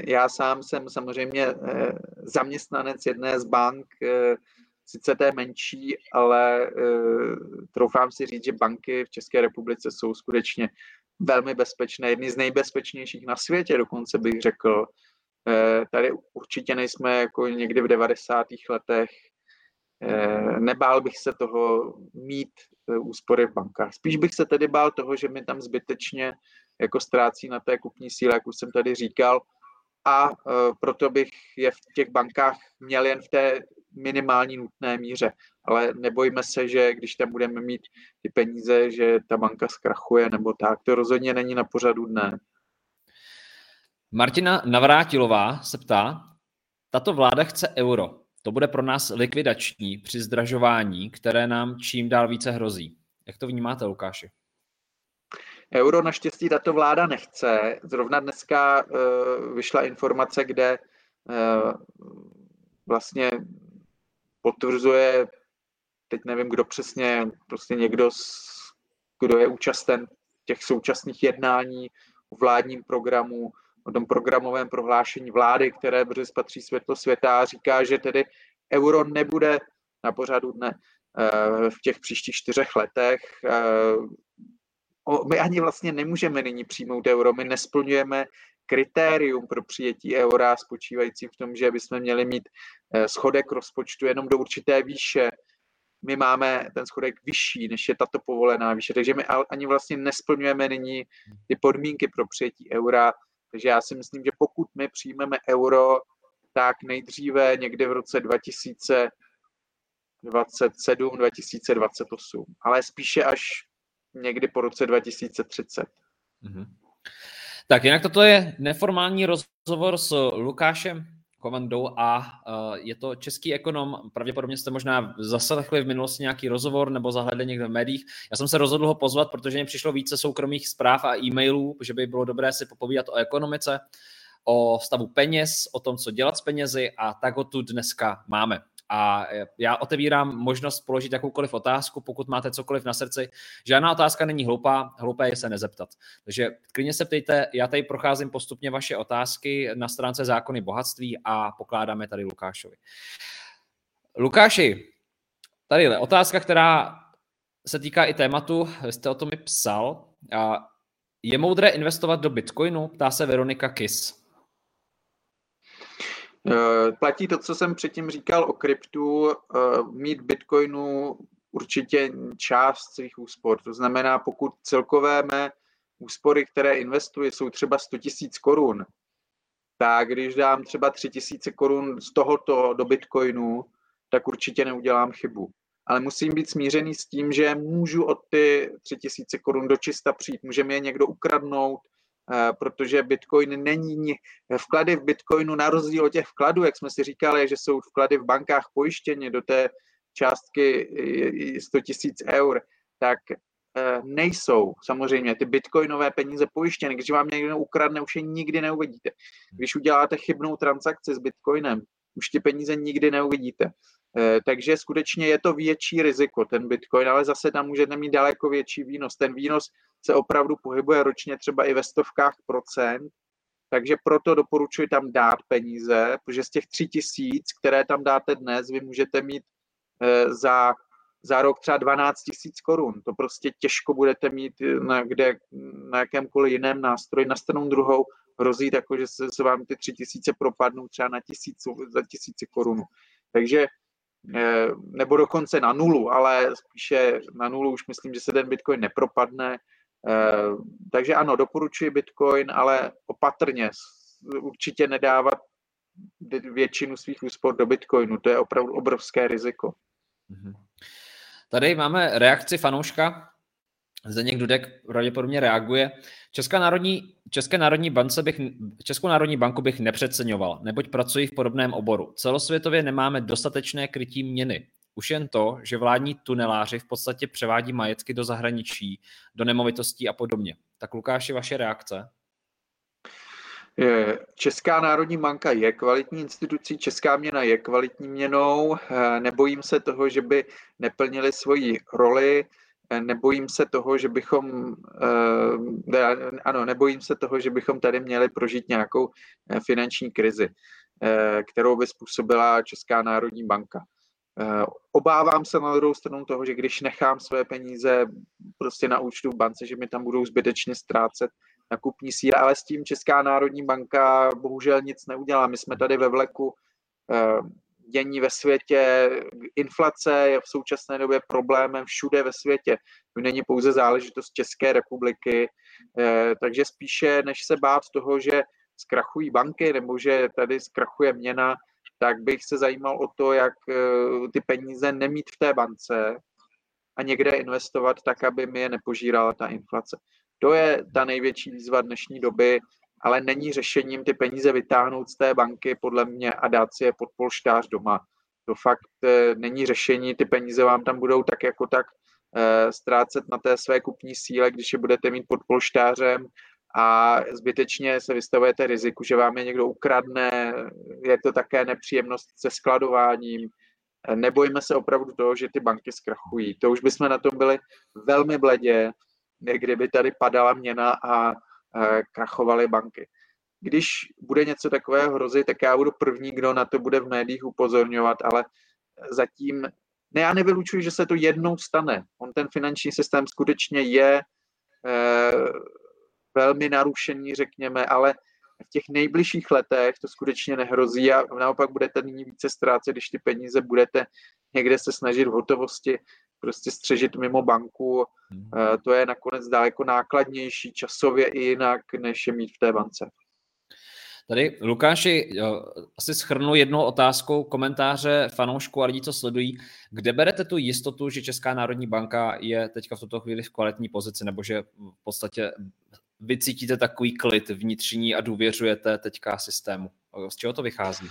Já sám jsem samozřejmě zaměstnanec jedné z bank, sice té menší, ale uh, troufám si říct, že banky v České republice jsou skutečně velmi bezpečné, jedny z nejbezpečnějších na světě, dokonce bych řekl. Uh, tady určitě nejsme jako někdy v 90. letech. Uh, nebál bych se toho mít uh, úspory v bankách. Spíš bych se tedy bál toho, že mi tam zbytečně jako ztrácí na té kupní síle, jak už jsem tady říkal, a proto bych je v těch bankách měl jen v té minimální nutné míře. Ale nebojme se, že když tam budeme mít ty peníze, že ta banka zkrachuje nebo tak. To rozhodně není na pořadu dne. Martina Navrátilová se ptá, tato vláda chce euro. To bude pro nás likvidační při zdražování, které nám čím dál více hrozí. Jak to vnímáte, Lukáši? Euro naštěstí tato vláda nechce. Zrovna dneska uh, vyšla informace, kde uh, vlastně potvrzuje, teď nevím, kdo přesně, prostě někdo, kdo je účasten těch současných jednání o vládním programu, o tom programovém prohlášení vlády, které brzy spatří světlo světa a říká, že tedy euro nebude na pořadu dne eh, v těch příštích čtyřech letech. My ani vlastně nemůžeme nyní přijmout euro, my nesplňujeme kritérium pro přijetí eura spočívající v tom, že bychom měli mít eh, schodek rozpočtu jenom do určité výše. My máme ten schodek vyšší, než je tato povolená výše, takže my ani vlastně nesplňujeme nyní ty podmínky pro přijetí eura. Takže já si myslím, že pokud my přijmeme euro, tak nejdříve někde v roce 2027, 2028, ale spíše až někdy po roce 2030. Mm-hmm. Tak jinak toto je neformální rozhovor s Lukášem Komandou a uh, je to český ekonom. Pravděpodobně jste možná zaslechli v minulosti nějaký rozhovor nebo zahledli někde v médiích. Já jsem se rozhodl ho pozvat, protože mi přišlo více soukromých zpráv a e-mailů, že by bylo dobré si popovídat o ekonomice, o stavu peněz, o tom, co dělat s penězi a tak ho tu dneska máme. A já otevírám možnost položit jakoukoliv otázku, pokud máte cokoliv na srdci. Žádná otázka není hloupá, hloupé je se nezeptat. Takže klidně se ptejte, já tady procházím postupně vaše otázky na stránce Zákony bohatství a pokládáme tady Lukášovi. Lukáši, tady otázka, která se týká i tématu, jste o tom mi psal. Je moudré investovat do Bitcoinu? Ptá se Veronika Kis. Eh, platí to, co jsem předtím říkal o kryptu, eh, mít bitcoinu určitě část svých úspor. To znamená, pokud celkové mé úspory, které investuji, jsou třeba 100 000 korun, tak když dám třeba 3 000 korun z tohoto do bitcoinu, tak určitě neudělám chybu. Ale musím být smířený s tím, že můžu od ty 3 000 korun do čista přijít. Může je někdo ukradnout, protože Bitcoin není, vklady v Bitcoinu na rozdíl od těch vkladů, jak jsme si říkali, že jsou vklady v bankách pojištěny do té částky 100 tisíc eur, tak eh, nejsou samozřejmě ty bitcoinové peníze pojištěny. Když vám někdo ukradne, už je nikdy neuvidíte. Když uděláte chybnou transakci s bitcoinem, už ty peníze nikdy neuvidíte. Eh, takže skutečně je to větší riziko, ten bitcoin, ale zase tam můžete mít daleko větší výnos. Ten výnos se opravdu pohybuje ročně třeba i ve stovkách procent, takže proto doporučuji tam dát peníze, protože z těch tři tisíc, které tam dáte dnes, vy můžete mít eh, za, za rok třeba 12 tisíc korun. To prostě těžko budete mít na, kde, na jakémkoliv jiném nástroji. Na stranu druhou hrozí tako, že se, se vám ty tři tisíce propadnou třeba na tisíc, za tisíci korun. Takže eh, nebo dokonce na nulu, ale spíše na nulu už myslím, že se ten Bitcoin nepropadne, Eh, takže ano, doporučuji Bitcoin, ale opatrně. Určitě nedávat většinu svých úspor do Bitcoinu. To je opravdu obrovské riziko. Mhm. Tady máme reakci fanouška. Zdeněk Dudek pravděpodobně reaguje. Česká národní, České národní bance bych, Českou národní banku bych nepřeceňoval, neboť pracuji v podobném oboru. Celosvětově nemáme dostatečné krytí měny. Už jen to, že vládní tuneláři v podstatě převádí majetky do zahraničí, do nemovitostí a podobně. Tak Lukáši, vaše reakce? Česká národní banka je kvalitní institucí, česká měna je kvalitní měnou, eh, nebojím se toho, že by neplnili svoji roli, nebojím se toho, že bychom, eh, ano, nebojím se toho, že bychom tady měli prožít nějakou finanční krizi, kterou by způsobila Česká národní banka. Eh, obávám se na druhou stranu toho, že když nechám své peníze prostě na účtu v bance, že mi tam budou zbytečně ztrácet na kupní síle, ale s tím Česká národní banka bohužel nic neudělá. My jsme tady ve vleku eh, dění ve světě, inflace je v současné době problémem všude ve světě. To není pouze záležitost České republiky, eh, takže spíše než se bát toho, že zkrachují banky nebo že tady zkrachuje měna, tak bych se zajímal o to, jak ty peníze nemít v té bance a někde investovat tak, aby mi je nepožírala ta inflace. To je ta největší výzva dnešní doby, ale není řešením ty peníze vytáhnout z té banky podle mě a dát si je pod polštář doma. To fakt eh, není řešení, ty peníze vám tam budou tak jako tak eh, ztrácet na té své kupní síle, když je budete mít pod polštářem a zbytečně se vystavujete riziku, že vám je někdo ukradne, je to také nepříjemnost se skladováním. Nebojíme se opravdu toho, že ty banky zkrachují. To už bychom na tom byli velmi bledě, kdyby tady padala měna a krachovaly banky. Když bude něco takového hrozit, tak já budu první, kdo na to bude v médiích upozorňovat, ale zatím ne, já nevylučuji, že se to jednou stane. On ten finanční systém skutečně je eh, velmi narušený, řekněme, ale v těch nejbližších letech to skutečně nehrozí a naopak budete nyní více ztrácet, když ty peníze budete někde se snažit v hotovosti prostě střežit mimo banku. Hmm. Eh, to je nakonec daleko nákladnější časově i jinak, než je mít v té bance. Tady Lukáši, asi schrnu jednou otázkou komentáře fanoušků a lidí, co sledují. Kde berete tu jistotu, že Česká národní banka je teďka v tuto chvíli v kvalitní pozici, nebo že v podstatě vy cítíte takový klid vnitřní a důvěřujete teďka systému? Z čeho to vychází?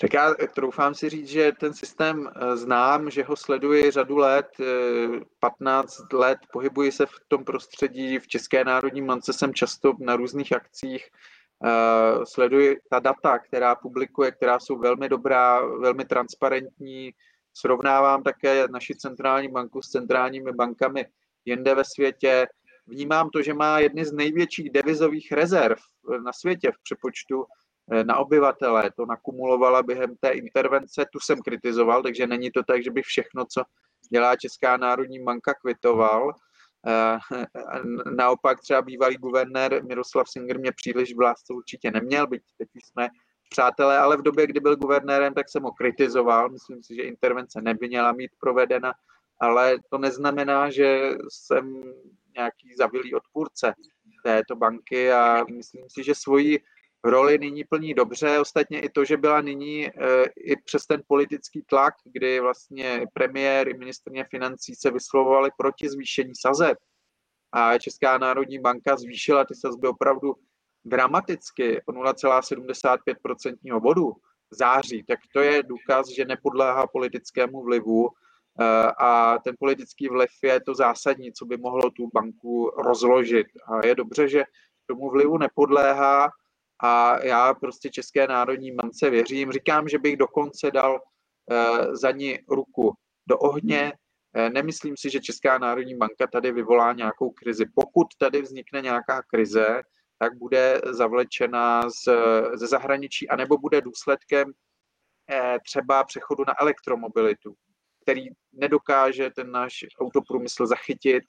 Tak já troufám si říct, že ten systém eh, znám, že ho sleduji řadu let, 15 eh, let, pohybuji se v tom prostředí, v České národní mance jsem často na různých akcích, eh, sleduji ta data, která publikuje, která jsou velmi dobrá, velmi transparentní, srovnávám také naši centrální banku s centrálními bankami jinde ve světě, vnímám to, že má jedny z největších devizových rezerv na světě v přepočtu Eh, na obyvatele, to nakumulovala během té intervence, tu jsem kritizoval, takže není to tak, že by všechno, co dělá Česká národní banka, kvitoval. Eh, [LAUGHS] naopak třeba bývalý guvernér Miroslav Singer mě příliš v lásce určitě neměl, byť teď jsme přátelé, ale v době, kdy byl guvernérem, tak jsem ho kritizoval. Myslím si, že intervence neměla mít provedena, ale to neznamená, že jsem nějaký zavilý odpůrce této banky a myslím si, že svoji roli nyní plní dobře. Ostatně i to, že byla nyní e, i přes ten politický tlak, kdy vlastně premiér i ministrně financí se vyslovovali proti zvýšení sazeb a Česká národní banka zvýšila ty sazby opravdu dramaticky o 0,75% bodu v září, tak to je důkaz, že nepodléhá politickému vlivu a ten politický vliv je to zásadní, co by mohlo tu banku rozložit. A je dobře, že tomu vlivu nepodléhá a já prostě České národní bance věřím. Říkám, že bych dokonce dal eh, za ní ruku do ohně. Eh, nemyslím si, že Česká národní banka tady vyvolá nějakou krizi. Pokud tady vznikne nějaká krize, tak bude zavlečena z, ze zahraničí, anebo bude důsledkem eh, třeba přechodu na elektromobilitu, který nedokáže ten náš autoprůmysl zachytit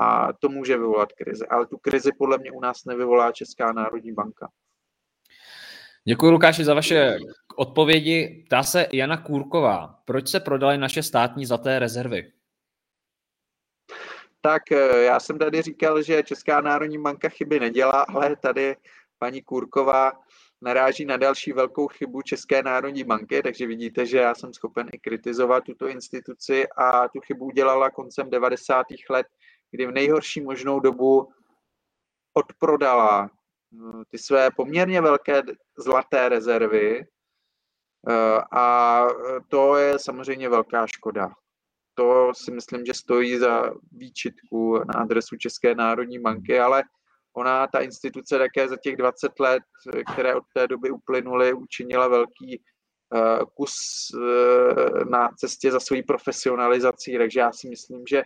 a to může vyvolat krizi. Ale tu krizi podle mě u nás nevyvolá Česká národní banka. Děkuji Lukáši za vaše odpovědi. Ptá se Jana Kůrková, proč se prodaly naše státní zlaté rezervy? Tak eh, já jsem tady říkal, že Česká národní banka chyby nedělá, ale tady paní Kůrková naráží na další velkou chybu České národní banky, takže vidíte, že já jsem schopen i kritizovat tuto instituci a tu chybu udělala koncem 90. let, kdy v nejhorší možnou dobu odprodala Eh, ty své poměrně velké zlaté rezervy eh, a to je samozřejmě velká škoda. To si myslím, že stojí za výčitku na adresu České národní banky, ale ona, ta instituce také za těch 20 let, které od té doby uplynuly, učinila velký eh, kus na cestě za svojí profesionalizací, takže já si myslím, že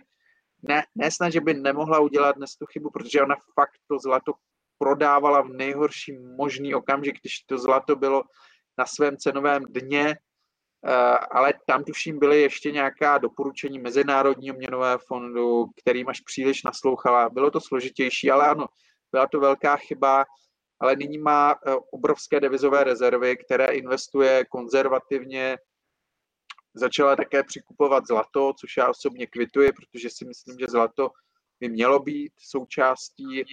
ne, ne snad, že by nemohla udělat dnes tu chybu, protože ona fakt to zlato prodávala v nejhorší možný okamžik, když to zlato bylo na svém cenovém dně, eh, ale tam tuším byly ještě nějaká doporučení Mezinárodního měnového fondu, kterým až příliš naslouchala. Bylo to složitější, ale ano, byla to velká chyba, ale nyní má eh, obrovské devizové rezervy, které investuje konzervativně. Začala také přikupovat zlato, což já osobně kvituji, protože si myslím, že zlato by mělo být součástí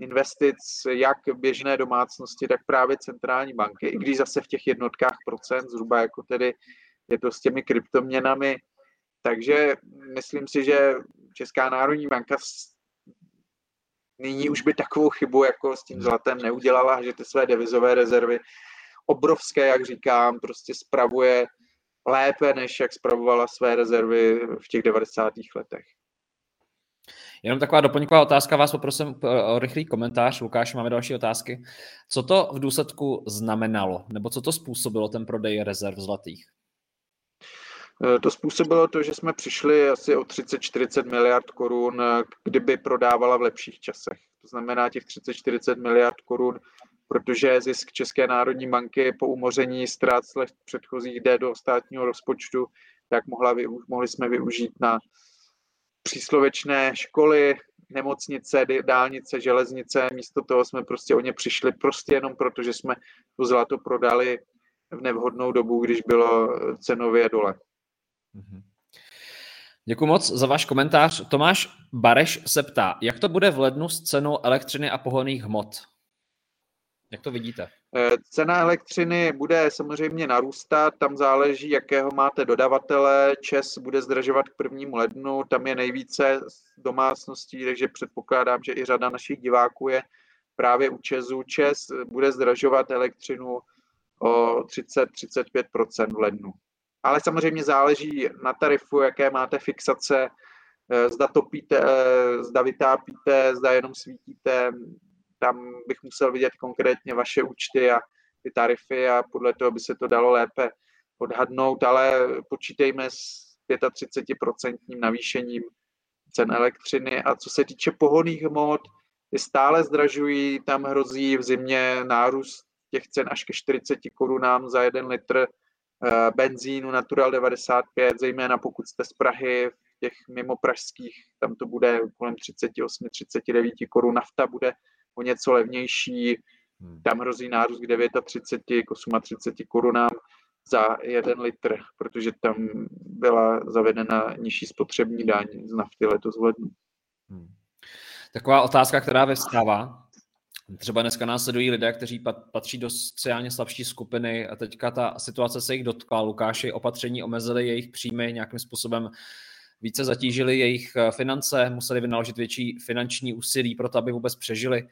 investic jak běžné domácnosti, tak právě centrální banky, i když zase v těch jednotkách procent, zhruba jako tedy je to s těmi kryptoměnami. Takže myslím si, že Česká národní banka nyní už by takovou chybu jako s tím zlatem neudělala, že ty své devizové rezervy obrovské, jak říkám, prostě spravuje lépe, než jak spravovala své rezervy v těch 90. letech. Jenom taková doplňková otázka, vás poprosím o rychlý komentář. Lukáš, máme další otázky. Co to v důsledku znamenalo, nebo co to způsobilo ten prodej rezerv zlatých? Eh, to způsobilo to, že jsme přišli asi o 30-40 miliard korun, eh, kdyby prodávala v lepších časech. To znamená těch 30-40 miliard korun, protože zisk České národní banky po umoření ztrát slev předchozích jde do státního rozpočtu, tak mohla, mohli jsme využít na příslovečné školy, nemocnice, dálnice, železnice. Místo toho jsme prostě o ně přišli prostě jenom proto, že jsme to zlato prodali v nevhodnou dobu, když bylo cenově dole. Mhm. Děkuji moc za váš komentář. Tomáš Bareš se ptá, jak to bude v lednu s cenou elektřiny a pohonných hmot? Jak to vidíte? Eh, cena elektřiny bude samozřejmě narůstat, tam záleží, jakého máte dodavatele. ČES bude zdražovat k prvnímu lednu, tam je nejvíce domácností, takže předpokládám, že i řada našich diváků je právě u ČESu. ČES bude zdražovat elektřinu o 30-35 v lednu ale samozřejmě záleží na tarifu, jaké máte fixace, eh, zda topíte, eh, zda vytápíte, zda jenom svítíte. Tam bych musel vidět konkrétně vaše účty a ty tarify a podle toho by se to dalo lépe odhadnout, ale počítejme s 35% navýšením cen elektřiny. A co se týče pohoných hmot, ty stále zdražují, tam hrozí v zimě nárůst těch cen až ke 40 korunám za jeden litr benzínu Natural 95, zejména pokud jste z Prahy, v těch mimo pražských, tam to bude kolem 38-39 korun, nafta bude o něco levnější, hmm. tam hrozí nárůst k 39 k 38 korunám za jeden litr, protože tam byla zavedena nižší spotřební daň z nafty letos v lednu. Hmm. Taková otázka, která vystává, Třeba dneska nás sledují lidé, kteří patří do sociálně slabší skupiny a teďka ta situace se jich dotkla. Lukáši opatření omezili jejich příjmy, nějakým způsobem více zatížili jejich eh, finance, museli vynaložit větší finanční úsilí pro to, aby vůbec přežili.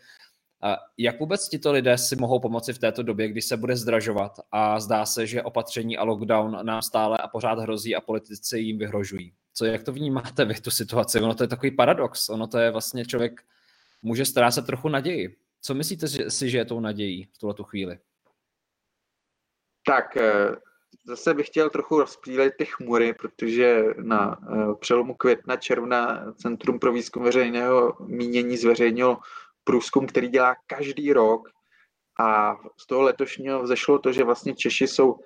Jak vůbec tito lidé si mohou pomoci v této době, kdy se bude zdražovat a zdá se, že opatření a lockdown nám stále a pořád hrozí a politici jim vyhrožují? Co, jak to vnímáte vy, tu situaci? Ono to je takový paradox. Ono to je vlastně člověk může ztrácet trochu naději. Co myslíte si, že je tou nadějí v tuhle chvíli? Tak eh, zase bych chtěl trochu rozptýlit ty chmury, protože na eh, přelomu května, června Centrum pro výzkum veřejného mínění zveřejnilo průzkum, který dělá každý rok a z toho letošního vzešlo to, že vlastně Češi jsou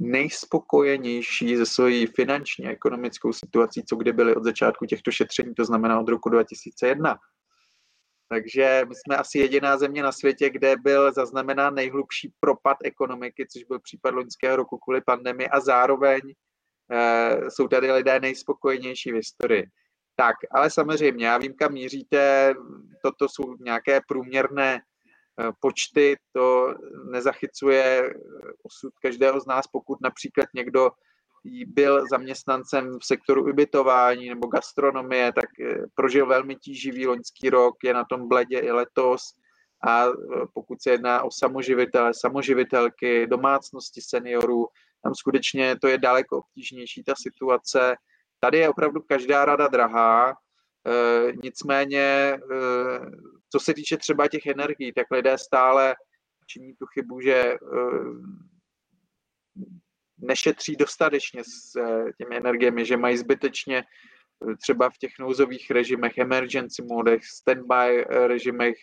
nejspokojenější ze svojí finanční a ekonomickou situací, co kdy byli od začátku těchto šetření, to znamená od roku 2001. Takže my jsme asi jediná země na světě, kde byl zaznamenán nejhlubší propad ekonomiky, což byl případ loňského roku kvůli pandemii. A zároveň e, jsou tady lidé nejspokojenější v historii. Tak, ale samozřejmě, já vím, kam míříte, toto jsou nějaké průměrné eh, počty, to nezachycuje osud každého z nás, pokud například někdo byl zaměstnancem v sektoru ubytování nebo gastronomie, tak eh, prožil velmi tíživý loňský rok, je na tom bledě i letos. A eh, pokud se jedná o samoživitele, samoživitelky, domácnosti seniorů, tam skutečně to je daleko obtížnější ta situace. Tady je opravdu každá rada drahá, e, nicméně, e, co se týče třeba těch energií, tak lidé stále činí tu chybu, že nešetří dostatečně s eh, těmi energiemi, že mají zbytečně eh, třeba v těch nouzových režimech, emergency modech, standby eh, režimech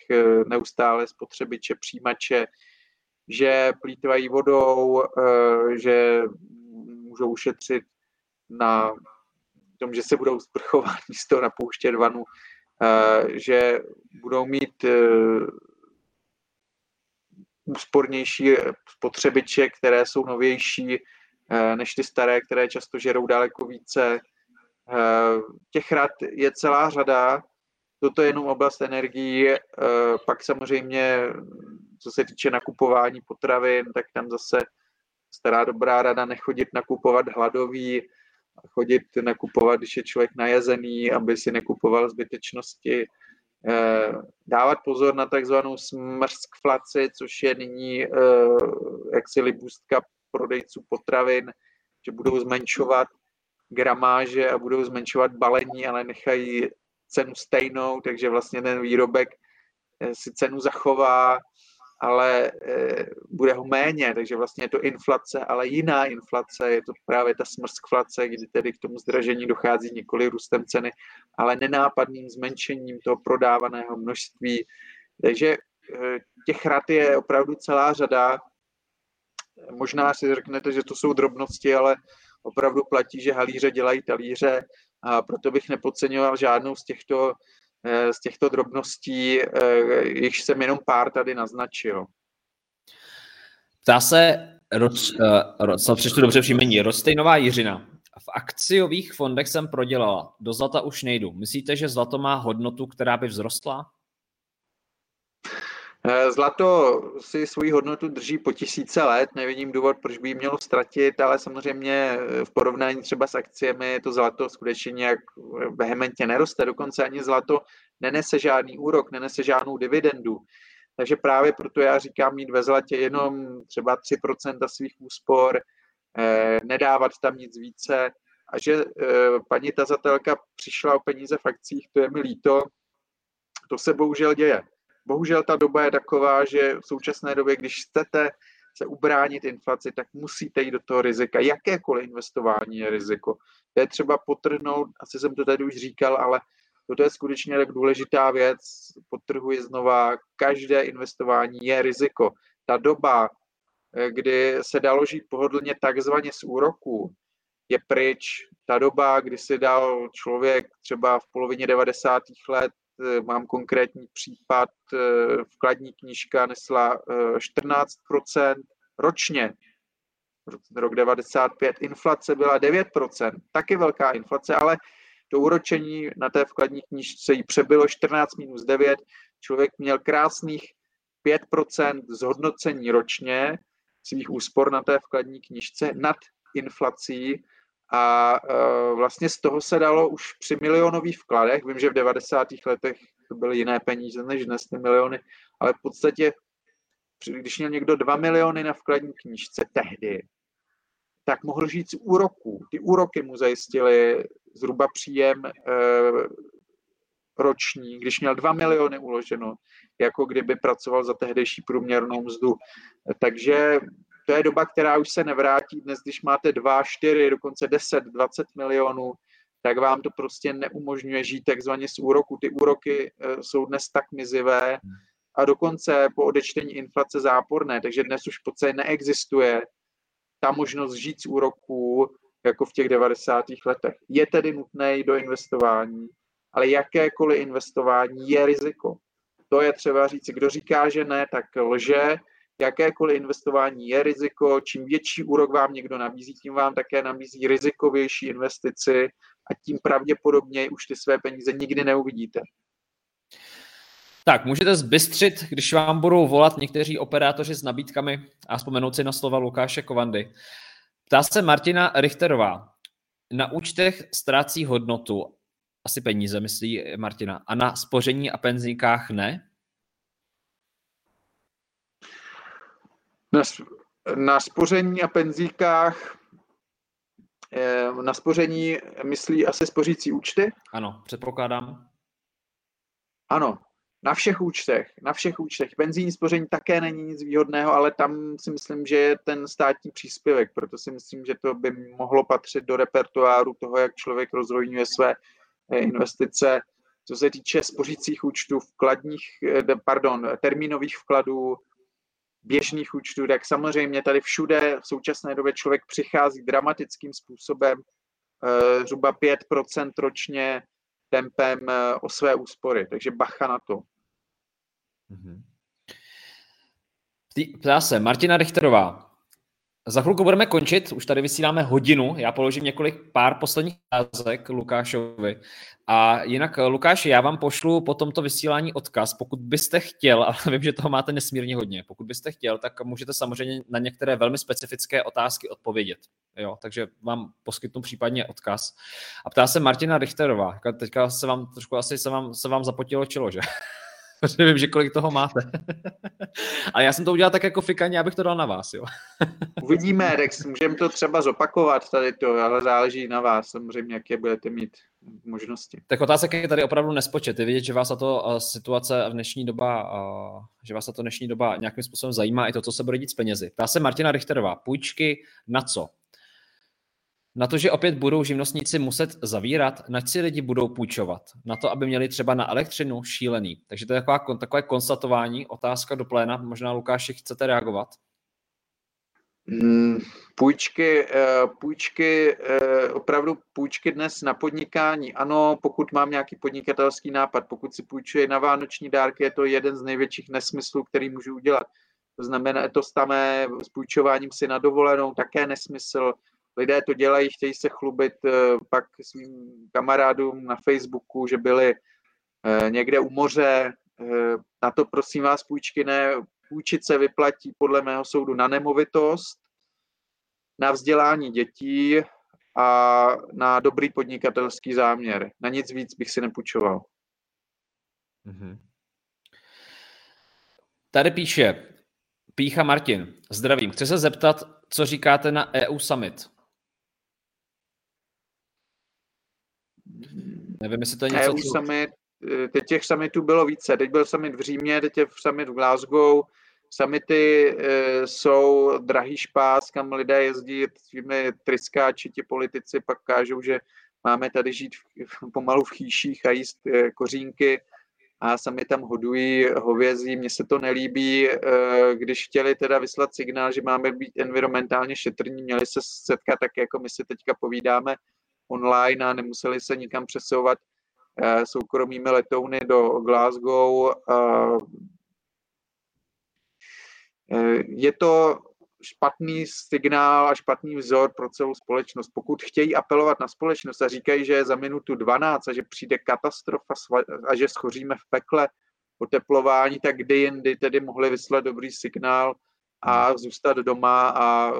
neustále spotřebiče, přijímače, že plítvají vodou, že můžou ušetřit na tom, že se budou sprchovat [LAUGHS] místo napouštět vanu, že budou mít úspornější spotřebiče, které jsou novější, než ty staré, které často žerou daleko více. Eh, těch rad je celá řada. Toto je jenom oblast energií. Pak samozřejmě, co se týče nakupování potravin, tak tam zase stará dobrá rada nechodit nakupovat hladový, chodit nakupovat, když je člověk najezený, aby si nekupoval zbytečnosti. Eh, dávat pozor na takzvanou smrskflaci, což je nyní eh, jaksi libůstka prodejců potravin, že budou zmenšovat gramáže a budou zmenšovat balení, ale nechají cenu stejnou, takže vlastně ten výrobek eh, si cenu zachová, ale e, bude ho méně, takže vlastně je to inflace, ale jiná inflace, je to právě ta smrskflace, kdy tedy k tomu zdražení dochází nikoli růstem ceny, ale nenápadným zmenšením toho prodávaného množství. Takže e, těch rad je opravdu celá řada. Možná si řeknete, že to jsou drobnosti, ale opravdu platí, že halíře dělají talíře a proto bych nepodceňoval žádnou z těchto Eh, z těchto drobností, eh, již jsem jenom pár tady naznačil. Ptá se, roz, uh, co přečtu dobře příjmení, Rostejnová Jiřina. V akciových fondech jsem prodělala, do zlata už nejdu. Myslíte, že zlato má hodnotu, která by vzrostla? Eh, zlato si svoji hodnotu drží po tisíce let, nevidím důvod, proč by ji mělo ztratit, ale samozřejmě eh, v porovnání třeba s akciemi to zlato skutečně nějak eh, vehementně neroste, dokonce ani zlato nenese žádný úrok, nenese žádnou dividendu. Takže právě proto já říkám mít ve zlatě jenom třeba 3% svých úspor, nedávat tam nic více. A že paní tazatelka přišla o peníze v akcích, to je mi líto, to se bohužel děje bohužel ta doba je taková, že v současné době, když chcete se ubránit inflaci, tak musíte jít do toho rizika. Jakékoliv investování je riziko. To je třeba potrhnout, asi jsem to tady už říkal, ale toto je skutečně tak důležitá věc, potrhuji znova, každé investování je riziko. Ta doba, eh, kdy se dalo žít pohodlně takzvaně z úroků, je pryč. Ta doba, kdy si dal člověk třeba v polovině 90. let mám konkrétní případ, eh, vkladní knížka nesla 14% eh, ročně, rok 95, inflace byla 9%, taky velká inflace, ale to úročení na té vkladní knížce jí přebylo 14 minus 9, člověk měl krásných 5% zhodnocení ročně svých úspor na té vkladní knížce nad inflací a uh, vlastně z toho se dalo už při milionových vkladech, vím, že v 90. letech to byly jiné peníze než dnes ty miliony, ale v podstatě, když měl někdo 2 miliony na vkladní knížce tehdy, tak mohl žít z úroků. Ty úroky mu zajistily zhruba příjem e, roční, když měl 2 miliony uloženo, jako kdyby pracoval za tehdejší průměrnou mzdu. Takže to je doba, která už se nevrátí. Dnes, když máte 2, 4, dokonce 10, 20 milionů, tak vám to prostě neumožňuje žít takzvaně z úroku. Ty úroky eh, jsou dnes tak mizivé a dokonce po odečtení inflace záporné, takže dnes už podstatě neexistuje ta možnost žít z úroků jako v těch 90. letech. Je tedy nutné do investování, ale jakékoliv investování je riziko. To je třeba říct. Kdo říká, že ne, tak lže jakékoliv investování je riziko, čím větší úrok vám někdo nabízí, tím vám také nabízí rizikovější investici a tím pravděpodobně už ty své peníze nikdy neuvidíte. Tak, můžete zbystřit, když vám budou volat někteří operátoři s nabídkami a vzpomenout si na slova Lukáše Kovandy. Ptá se Martina Richterová. Na účtech ztrácí hodnotu, asi peníze, myslí Martina, a na spoření a penzínkách ne? Na, na spoření a penzíkách eh, na spoření myslí asi spořící účty? Ano, předpokládám. Ano, na všech účtech, na všech účtech. Penzijní spoření také není nic výhodného, ale tam si myslím, že je ten státní příspěvek, proto si myslím, že to by mohlo patřit do repertoáru toho, jak člověk rozvojňuje své eh, investice. Co se týče spořících účtů, vkladních, eh, pardon, termínových vkladů, běžných účtů, tak samozřejmě tady všude v současné době člověk přichází dramatickým způsobem, eh, zhruba 5% ročně tempem eh, o své úspory. Takže bacha na to. Mhm. Ptá se Martina Richterová. Za chvilku budeme končit, už tady vysíláme hodinu, já položím několik pár posledních otázek Lukášovi. A jinak, Lukáši, já vám pošlu po tomto vysílání odkaz, pokud byste chtěl, [LAUGHS] ale vím, že toho máte nesmírně hodně, pokud byste chtěl, tak můžete samozřejmě na některé velmi specifické otázky odpovědět. Jo, takže vám poskytnu případně odkaz. A ptá se Martina Richterová, teďka se vám trošku asi se vám, se vám zapotilo čelo, že? [LAUGHS] protože vím, že kolik toho máte. [LAUGHS] Ale já jsem to udělal tak jako fikaně, abych to dal na vás, jo. [LAUGHS] Uvidíme, Rex, můžeme to třeba zopakovat tady to, ale záleží na vás samozřejmě, jaké budete mít možnosti. Tak otázka je tady opravdu nespočet. Je vidět, že vás to uh, situace v dnešní doba, uh, že vás to dnešní doba nějakým způsobem zajímá i to, co se bude dít s penězi. Ptá se Martina Richterová, půjčky na co? Na to, že opět budou živnostníci muset zavírat, na si lidi budou půjčovat? Na to, aby měli třeba na elektřinu šílený. Takže to je taková, takové konstatování, otázka do pléna. Možná, Lukáši, chcete reagovat? Hmm, půjčky, eh, půjčky, eh, opravdu půjčky dnes na podnikání. Ano, pokud mám nějaký podnikatelský nápad, pokud si půjčuji na vánoční dárky, je to jeden z největších nesmyslů, který můžu udělat. To znamená, to samé s půjčováním si na dovolenou, také nesmysl lidé to dělají, chtějí se chlubit eh, pak svým kamarádům na Facebooku, že byli eh, někde u moře. Eh, na to prosím vás půjčky ne, půjčit se vyplatí podle mého soudu na nemovitost, na vzdělání dětí a na dobrý podnikatelský záměr. Na nic víc bych si nepůjčoval. Mm-hmm. Tady píše Pícha Martin. Zdravím. Chci se zeptat, co říkáte na EU Summit? Nevím, jestli to je něco... EU co... summit, eh, teď těch summitů bylo více. Teď byl summit v Římě, teď je summit v Glasgow. Summity e, jsou drahý špás, kam lidé jezdí svými tryskáči, ti politici pak kážou, že máme tady žít v, pomalu v chýších a jíst e, kořínky a sami tam hodují hovězí. Mně se to nelíbí, e, když chtěli teda vyslat signál, že máme být environmentálně šetrní, měli se setkat tak, jako my si teďka povídáme online a nemuseli se nikam přesouvat eh, soukromými letouny do Glasgow. Eh, je to špatný signál a špatný vzor pro celou společnost. Pokud chtějí apelovat na společnost a říkají, že je za minutu 12 a že přijde katastrofa a že schoříme v pekle oteplování, tak kdy jindy tedy mohli vyslat dobrý signál a zůstat doma a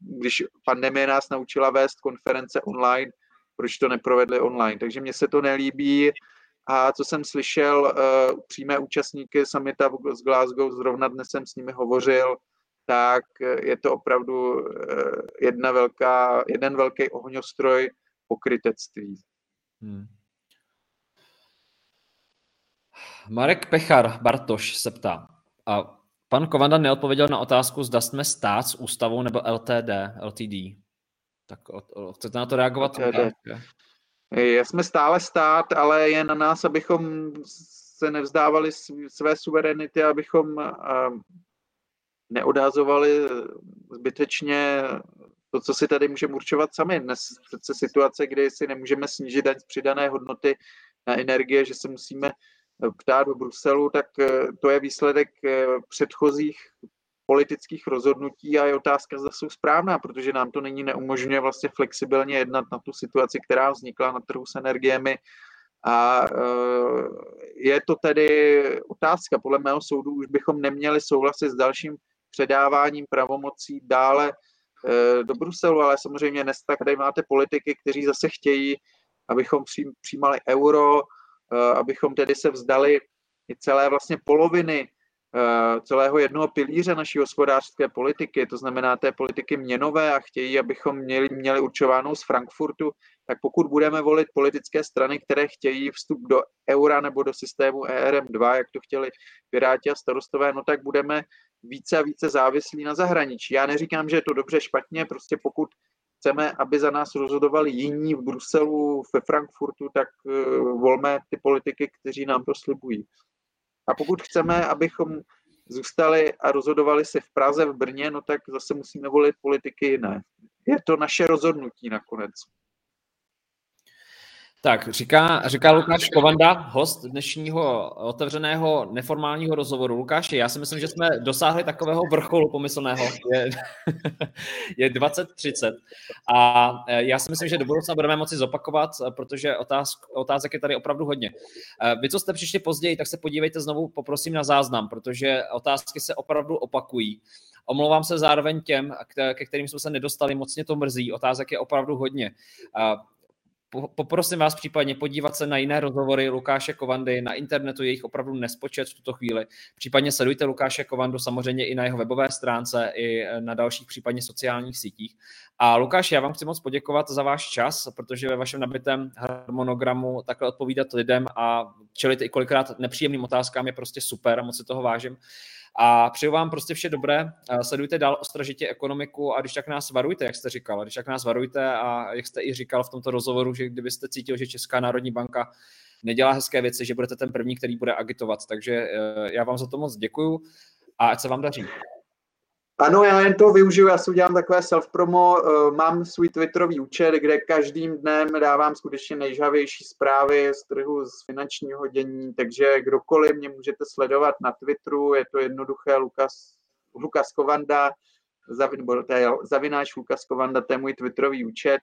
když pandemie nás naučila vést konference online, proč to neprovedli online. Takže mně se to nelíbí. A co jsem slyšel, uh, přímé účastníky samita z Glasgow, zrovna dnes jsem s nimi hovořil, tak je to opravdu uh, jedna velká, jeden velký ohňostroj pokrytectví. Hmm. Marek Pechar Bartoš se ptá. A Pan Kovanda neodpověděl na otázku, zda jsme stát s ústavou nebo LTD, LTD. Tak chcete na to reagovat? Já jsme stále stát, ale je na nás, abychom se nevzdávali své suverenity, abychom neodázovali zbytečně to, co si tady můžeme určovat sami. Dnes přece situace, kdy si nemůžeme snížit daň z přidané hodnoty na energie, že se musíme ptát do Bruselu, tak eh, to je výsledek eh, předchozích politických rozhodnutí a je otázka, zda jsou správná, protože nám to není neumožňuje vlastně flexibilně jednat na tu situaci, která vznikla na trhu s energiemi. A eh, je to tedy otázka, podle mého soudu už bychom neměli souhlasit s dalším předáváním pravomocí dále do Bruselu, ale samozřejmě dnes tak tady máte politiky, kteří zase chtějí, abychom přijímali euro, abychom tedy se vzdali i celé vlastně poloviny eh, celého jednoho pilíře naší hospodářské politiky, to znamená té politiky měnové a chtějí, abychom měli, měli určovánou z Frankfurtu, tak pokud budeme volit politické strany, které chtějí vstup do eura nebo do systému ERM2, jak to chtěli Piráti a starostové, no tak budeme více a více závislí na zahraničí. Já neříkám, že je to dobře, špatně, prostě pokud chceme, aby za nás rozhodovali jiní v Bruselu, ve Frankfurtu, tak eh, volme ty politiky, kteří nám to slibují. A pokud chceme, abychom zůstali a rozhodovali se v Praze, v Brně, no tak zase musíme volit politiky jiné. Je to naše rozhodnutí nakonec. Tak, říká, říká Lukáš Kovanda, host dnešního otevřeného neformálního rozhovoru. Lukáši, já si myslím, že jsme dosáhli takového vrcholu pomyslného. Je, [LAUGHS] je 2030. A e, já si myslím, že do budoucna budeme moci zopakovat, protože otázk, otázek je tady opravdu hodně. E, vy, co jste přišli později, tak se podívejte znovu, poprosím na záznam, protože otázky se opravdu opakují. Omlouvám se zároveň těm, ke kterým jsme se nedostali, moc mě to mrzí. Otázek je opravdu hodně. Poprosím vás případně podívat se na jiné rozhovory Lukáše Kovandy, na internetu je jich opravdu nespočet v tuto chvíli. Případně sledujte Lukáše Kovandu samozřejmě i na jeho webové stránce, i na dalších případně sociálních sítích. A Lukáš, já vám chci moc poděkovat za váš čas, protože ve vašem nabitém harmonogramu takhle odpovídat lidem a čelit i kolikrát nepříjemným otázkám je prostě super a moc si toho vážím. A přeju vám prostě vše dobré, sledujte dál ostražitě ekonomiku a když tak nás varujte, jak jste říkal, když tak nás varujte a jak jste i říkal v tomto rozhovoru, že kdybyste cítil, že Česká národní banka nedělá hezké věci, že budete ten první, který bude agitovat. Takže eh, já vám za to moc děkuju a ať se vám daří. Ano, já jen to využiju, já si udělám takové self-promo, eh, mám svůj Twitterový účet, kde každým dnem dávám skutečně nejžavější zprávy z trhu, z finančního dění, takže kdokoliv mě můžete sledovat na Twitteru, je to jednoduché, Lukas, Lukas Kovanda, je zavináč Lukas Kovanda, to je můj Twitterový účet.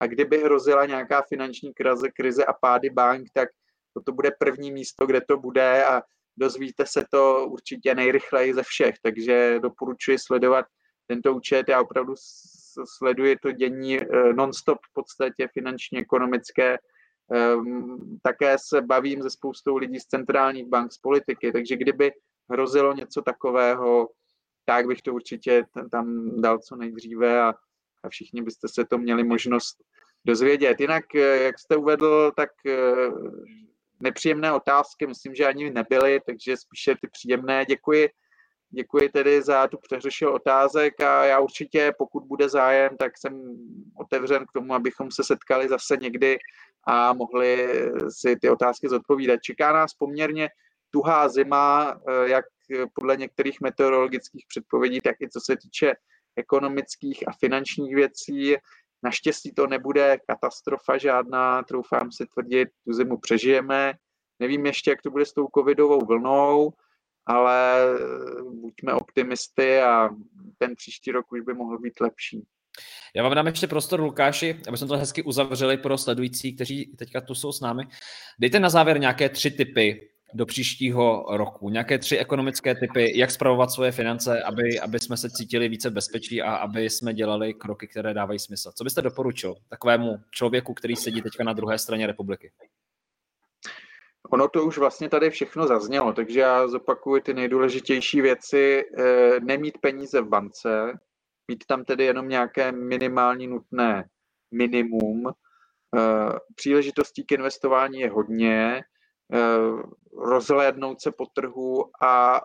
A kdyby hrozila nějaká finanční krize, krize a pády bank, tak toto bude první místo, kde to bude a dozvíte se to určitě nejrychleji ze všech, takže doporučuji sledovat tento účet. Já opravdu sleduji to dění eh, non-stop v podstatě finančně, ekonomické. Ehm, také se bavím se spoustou lidí z centrálních bank, z politiky, takže kdyby hrozilo něco takového, tak bych to určitě tam dal co nejdříve a, a všichni byste se to měli možnost dozvědět. Jinak, eh, jak jste uvedl, tak eh, nepříjemné otázky, myslím, že ani nebyly, takže spíše ty příjemné. Děkuji, děkuji tedy za tu přeřešil otázek a já určitě, pokud bude zájem, tak jsem otevřen k tomu, abychom se setkali zase někdy a mohli si ty otázky zodpovídat. Čeká nás poměrně tuhá zima, eh, jak podle některých meteorologických předpovědí, tak i co se týče ekonomických a finančních věcí. Naštěstí to nebude katastrofa žádná, troufám si tvrdit, tu zimu přežijeme. Nevím ještě, jak to bude s tou covidovou vlnou, ale buďme optimisty a ten příští rok už by mohl být lepší. Já vám dám ještě prostor, Lukáši, aby jsme to hezky uzavřeli pro sledující, kteří teďka tu jsou s námi. Dejte na závěr nějaké tři typy do příštího roku? Nějaké tři ekonomické typy, jak spravovat svoje finance, aby, aby jsme se cítili více bezpečí a aby jsme dělali kroky, které dávají smysl. Co byste doporučil takovému člověku, který sedí teďka na druhé straně republiky? Ono to už vlastně tady všechno zaznělo, takže já zopakuju ty nejdůležitější věci. Eh, nemít peníze v bance, mít tam tedy jenom nějaké minimální nutné minimum. Eh, příležitostí k investování je hodně, rozhlédnout se po trhu a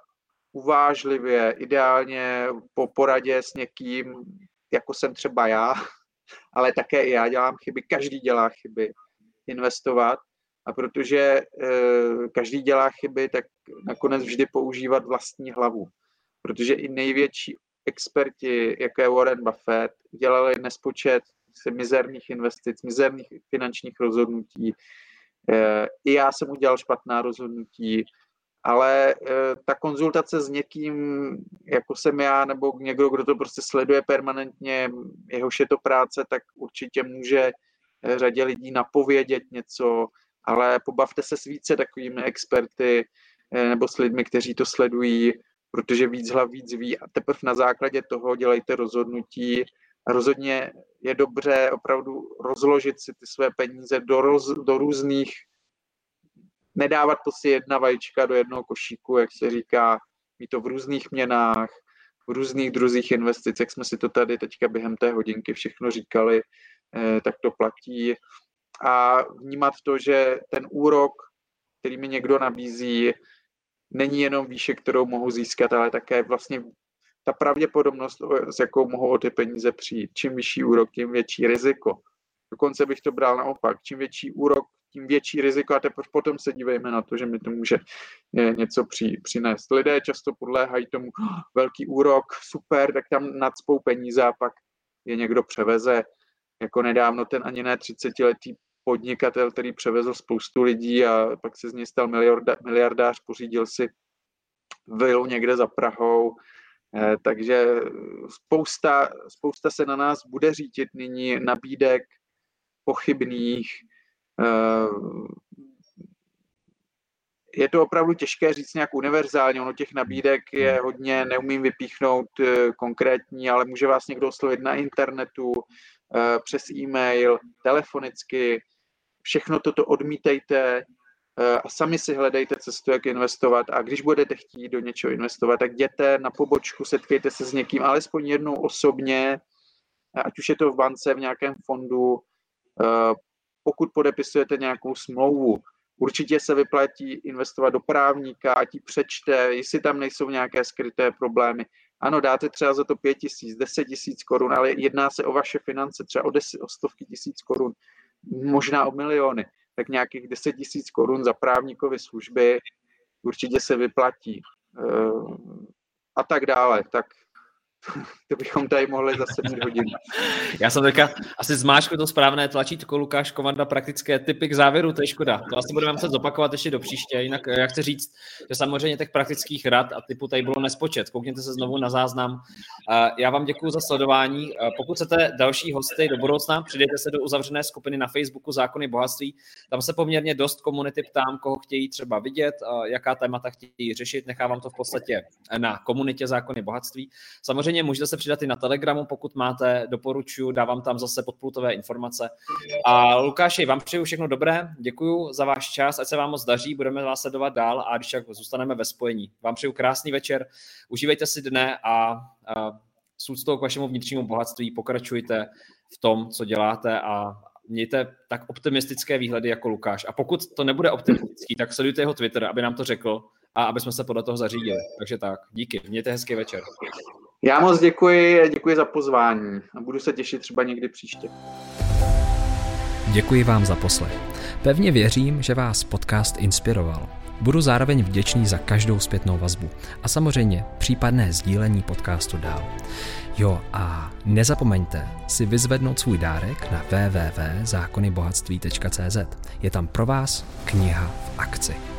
uvážlivě, ideálně po poradě s někým, jako jsem třeba já, [LAUGHS] ale také i já dělám chyby, každý dělá chyby, investovat. A protože eh, každý dělá chyby, tak nakonec vždy používat vlastní hlavu. Protože i největší experti, jako je Warren Buffett, dělali nespočet mizerných investic, mizerných finančních rozhodnutí, i já jsem udělal špatná rozhodnutí, ale eh, ta konzultace s někým, jako jsem já, nebo někdo, kdo to prostě sleduje permanentně, jehož je to práce, tak určitě může eh, řadě lidí napovědět něco, ale pobavte se s více takovými experty eh, nebo s lidmi, kteří to sledují, protože víc hlav víc ví a teprve na základě toho dělejte rozhodnutí. Rozhodně je dobře opravdu rozložit si ty své peníze do, roz, do různých, nedávat to si jedna vajíčka do jednoho košíku, jak se říká, mít to v různých měnách, v různých druzích investic, jak jsme si to tady teďka během té hodinky všechno říkali, eh, tak to platí. A vnímat to, že ten úrok, který mi někdo nabízí, není jenom výše, kterou mohu získat, ale také vlastně ta pravděpodobnost, s jakou mohou o ty peníze přijít. Čím vyšší úrok, tím větší riziko. Dokonce bych to bral naopak. Čím větší úrok, tím větší riziko a teprve potom se dívejme na to, že mi to může něco při, přinést. Lidé často podléhají tomu oh, velký úrok, super, tak tam nadspou peníze a pak je někdo převeze. Jako nedávno ten ani ne 30-letý podnikatel, který převezl spoustu lidí a pak se z něj stal miliardář, pořídil si vilu někde za Prahou, eh, takže spousta, spousta se na nás bude řídit nyní nabídek pochybných, eh, je to opravdu těžké říct nějak univerzálně, ono těch nabídek je hodně, neumím vypíchnout eh, konkrétní, ale může vás někdo oslovit na internetu, eh, přes e-mail, telefonicky, všechno toto odmítejte. eh, a sami si hledejte cestu, jak investovat a když budete chtít do něčeho investovat, tak jděte na pobočku, setkejte se s někým, alespoň jednou osobně, ať už je to v bance, v nějakém fondu, pokud podepisujete nějakou smlouvu, Určitě se vyplatí investovat do právníka, ať ji přečte, jestli tam nejsou nějaké skryté problémy. Ano, dáte třeba za to pět tisíc, deset tisíc korun, ale jedná se o vaše finance, třeba o, deset, o stovky tisíc korun, možná o miliony. Tak nějakých deset tisíc korun za právníkové služby určitě se vyplatí. Eh, a tak dále. Tak to bychom tady mohli zase mít hodinu. Já jsem teďka asi zmáčkl to správné tlačítko Lukáš Komanda praktické typy k závěru, to je škoda. To asi budeme muset zopakovat ještě do příště. Jinak já chci říct, že samozřejmě těch praktických rad a typu tady bylo nespočet. Koukněte se znovu na záznam. Já vám děkuji za sledování. Pokud chcete další hosty do budoucna, přidejte se do uzavřené skupiny na Facebooku Zákony bohatství. Tam se poměrně dost komunity ptám, koho chtějí třeba vidět, jaká témata chtějí řešit. Nechávám to v podstatě na komunitě Zákony bohatství. Samozřejmě Samozřejmě můžete se přidat i na Telegramu, pokud máte, doporučuji, dávám tam zase podpultové informace. A Lukáši, vám přeju všechno dobré, děkuji za váš čas, ať se vám moc daří, budeme vás sledovat dál a když tak zůstaneme ve spojení. Vám přeju krásný večer, užívejte si dne a, a s úctou k vašemu vnitřnímu bohatství pokračujte v tom, co děláte a mějte tak optimistické výhledy jako Lukáš. A pokud to nebude optimistický, tak sledujte jeho Twitter, aby nám to řekl a aby jsme se podle toho zařídili. Takže tak, díky, mějte hezký večer. Já moc děkuji, děkuji za pozvání a budu se těšit třeba někdy příště. Děkuji vám za poslech. Pevně věřím, že vás podcast inspiroval. Budu zároveň vděčný za každou zpětnou vazbu a samozřejmě případné sdílení podcastu dál. Jo a nezapomeňte si vyzvednout svůj dárek na www.zákonybohatství.cz. Je tam pro vás kniha v akci.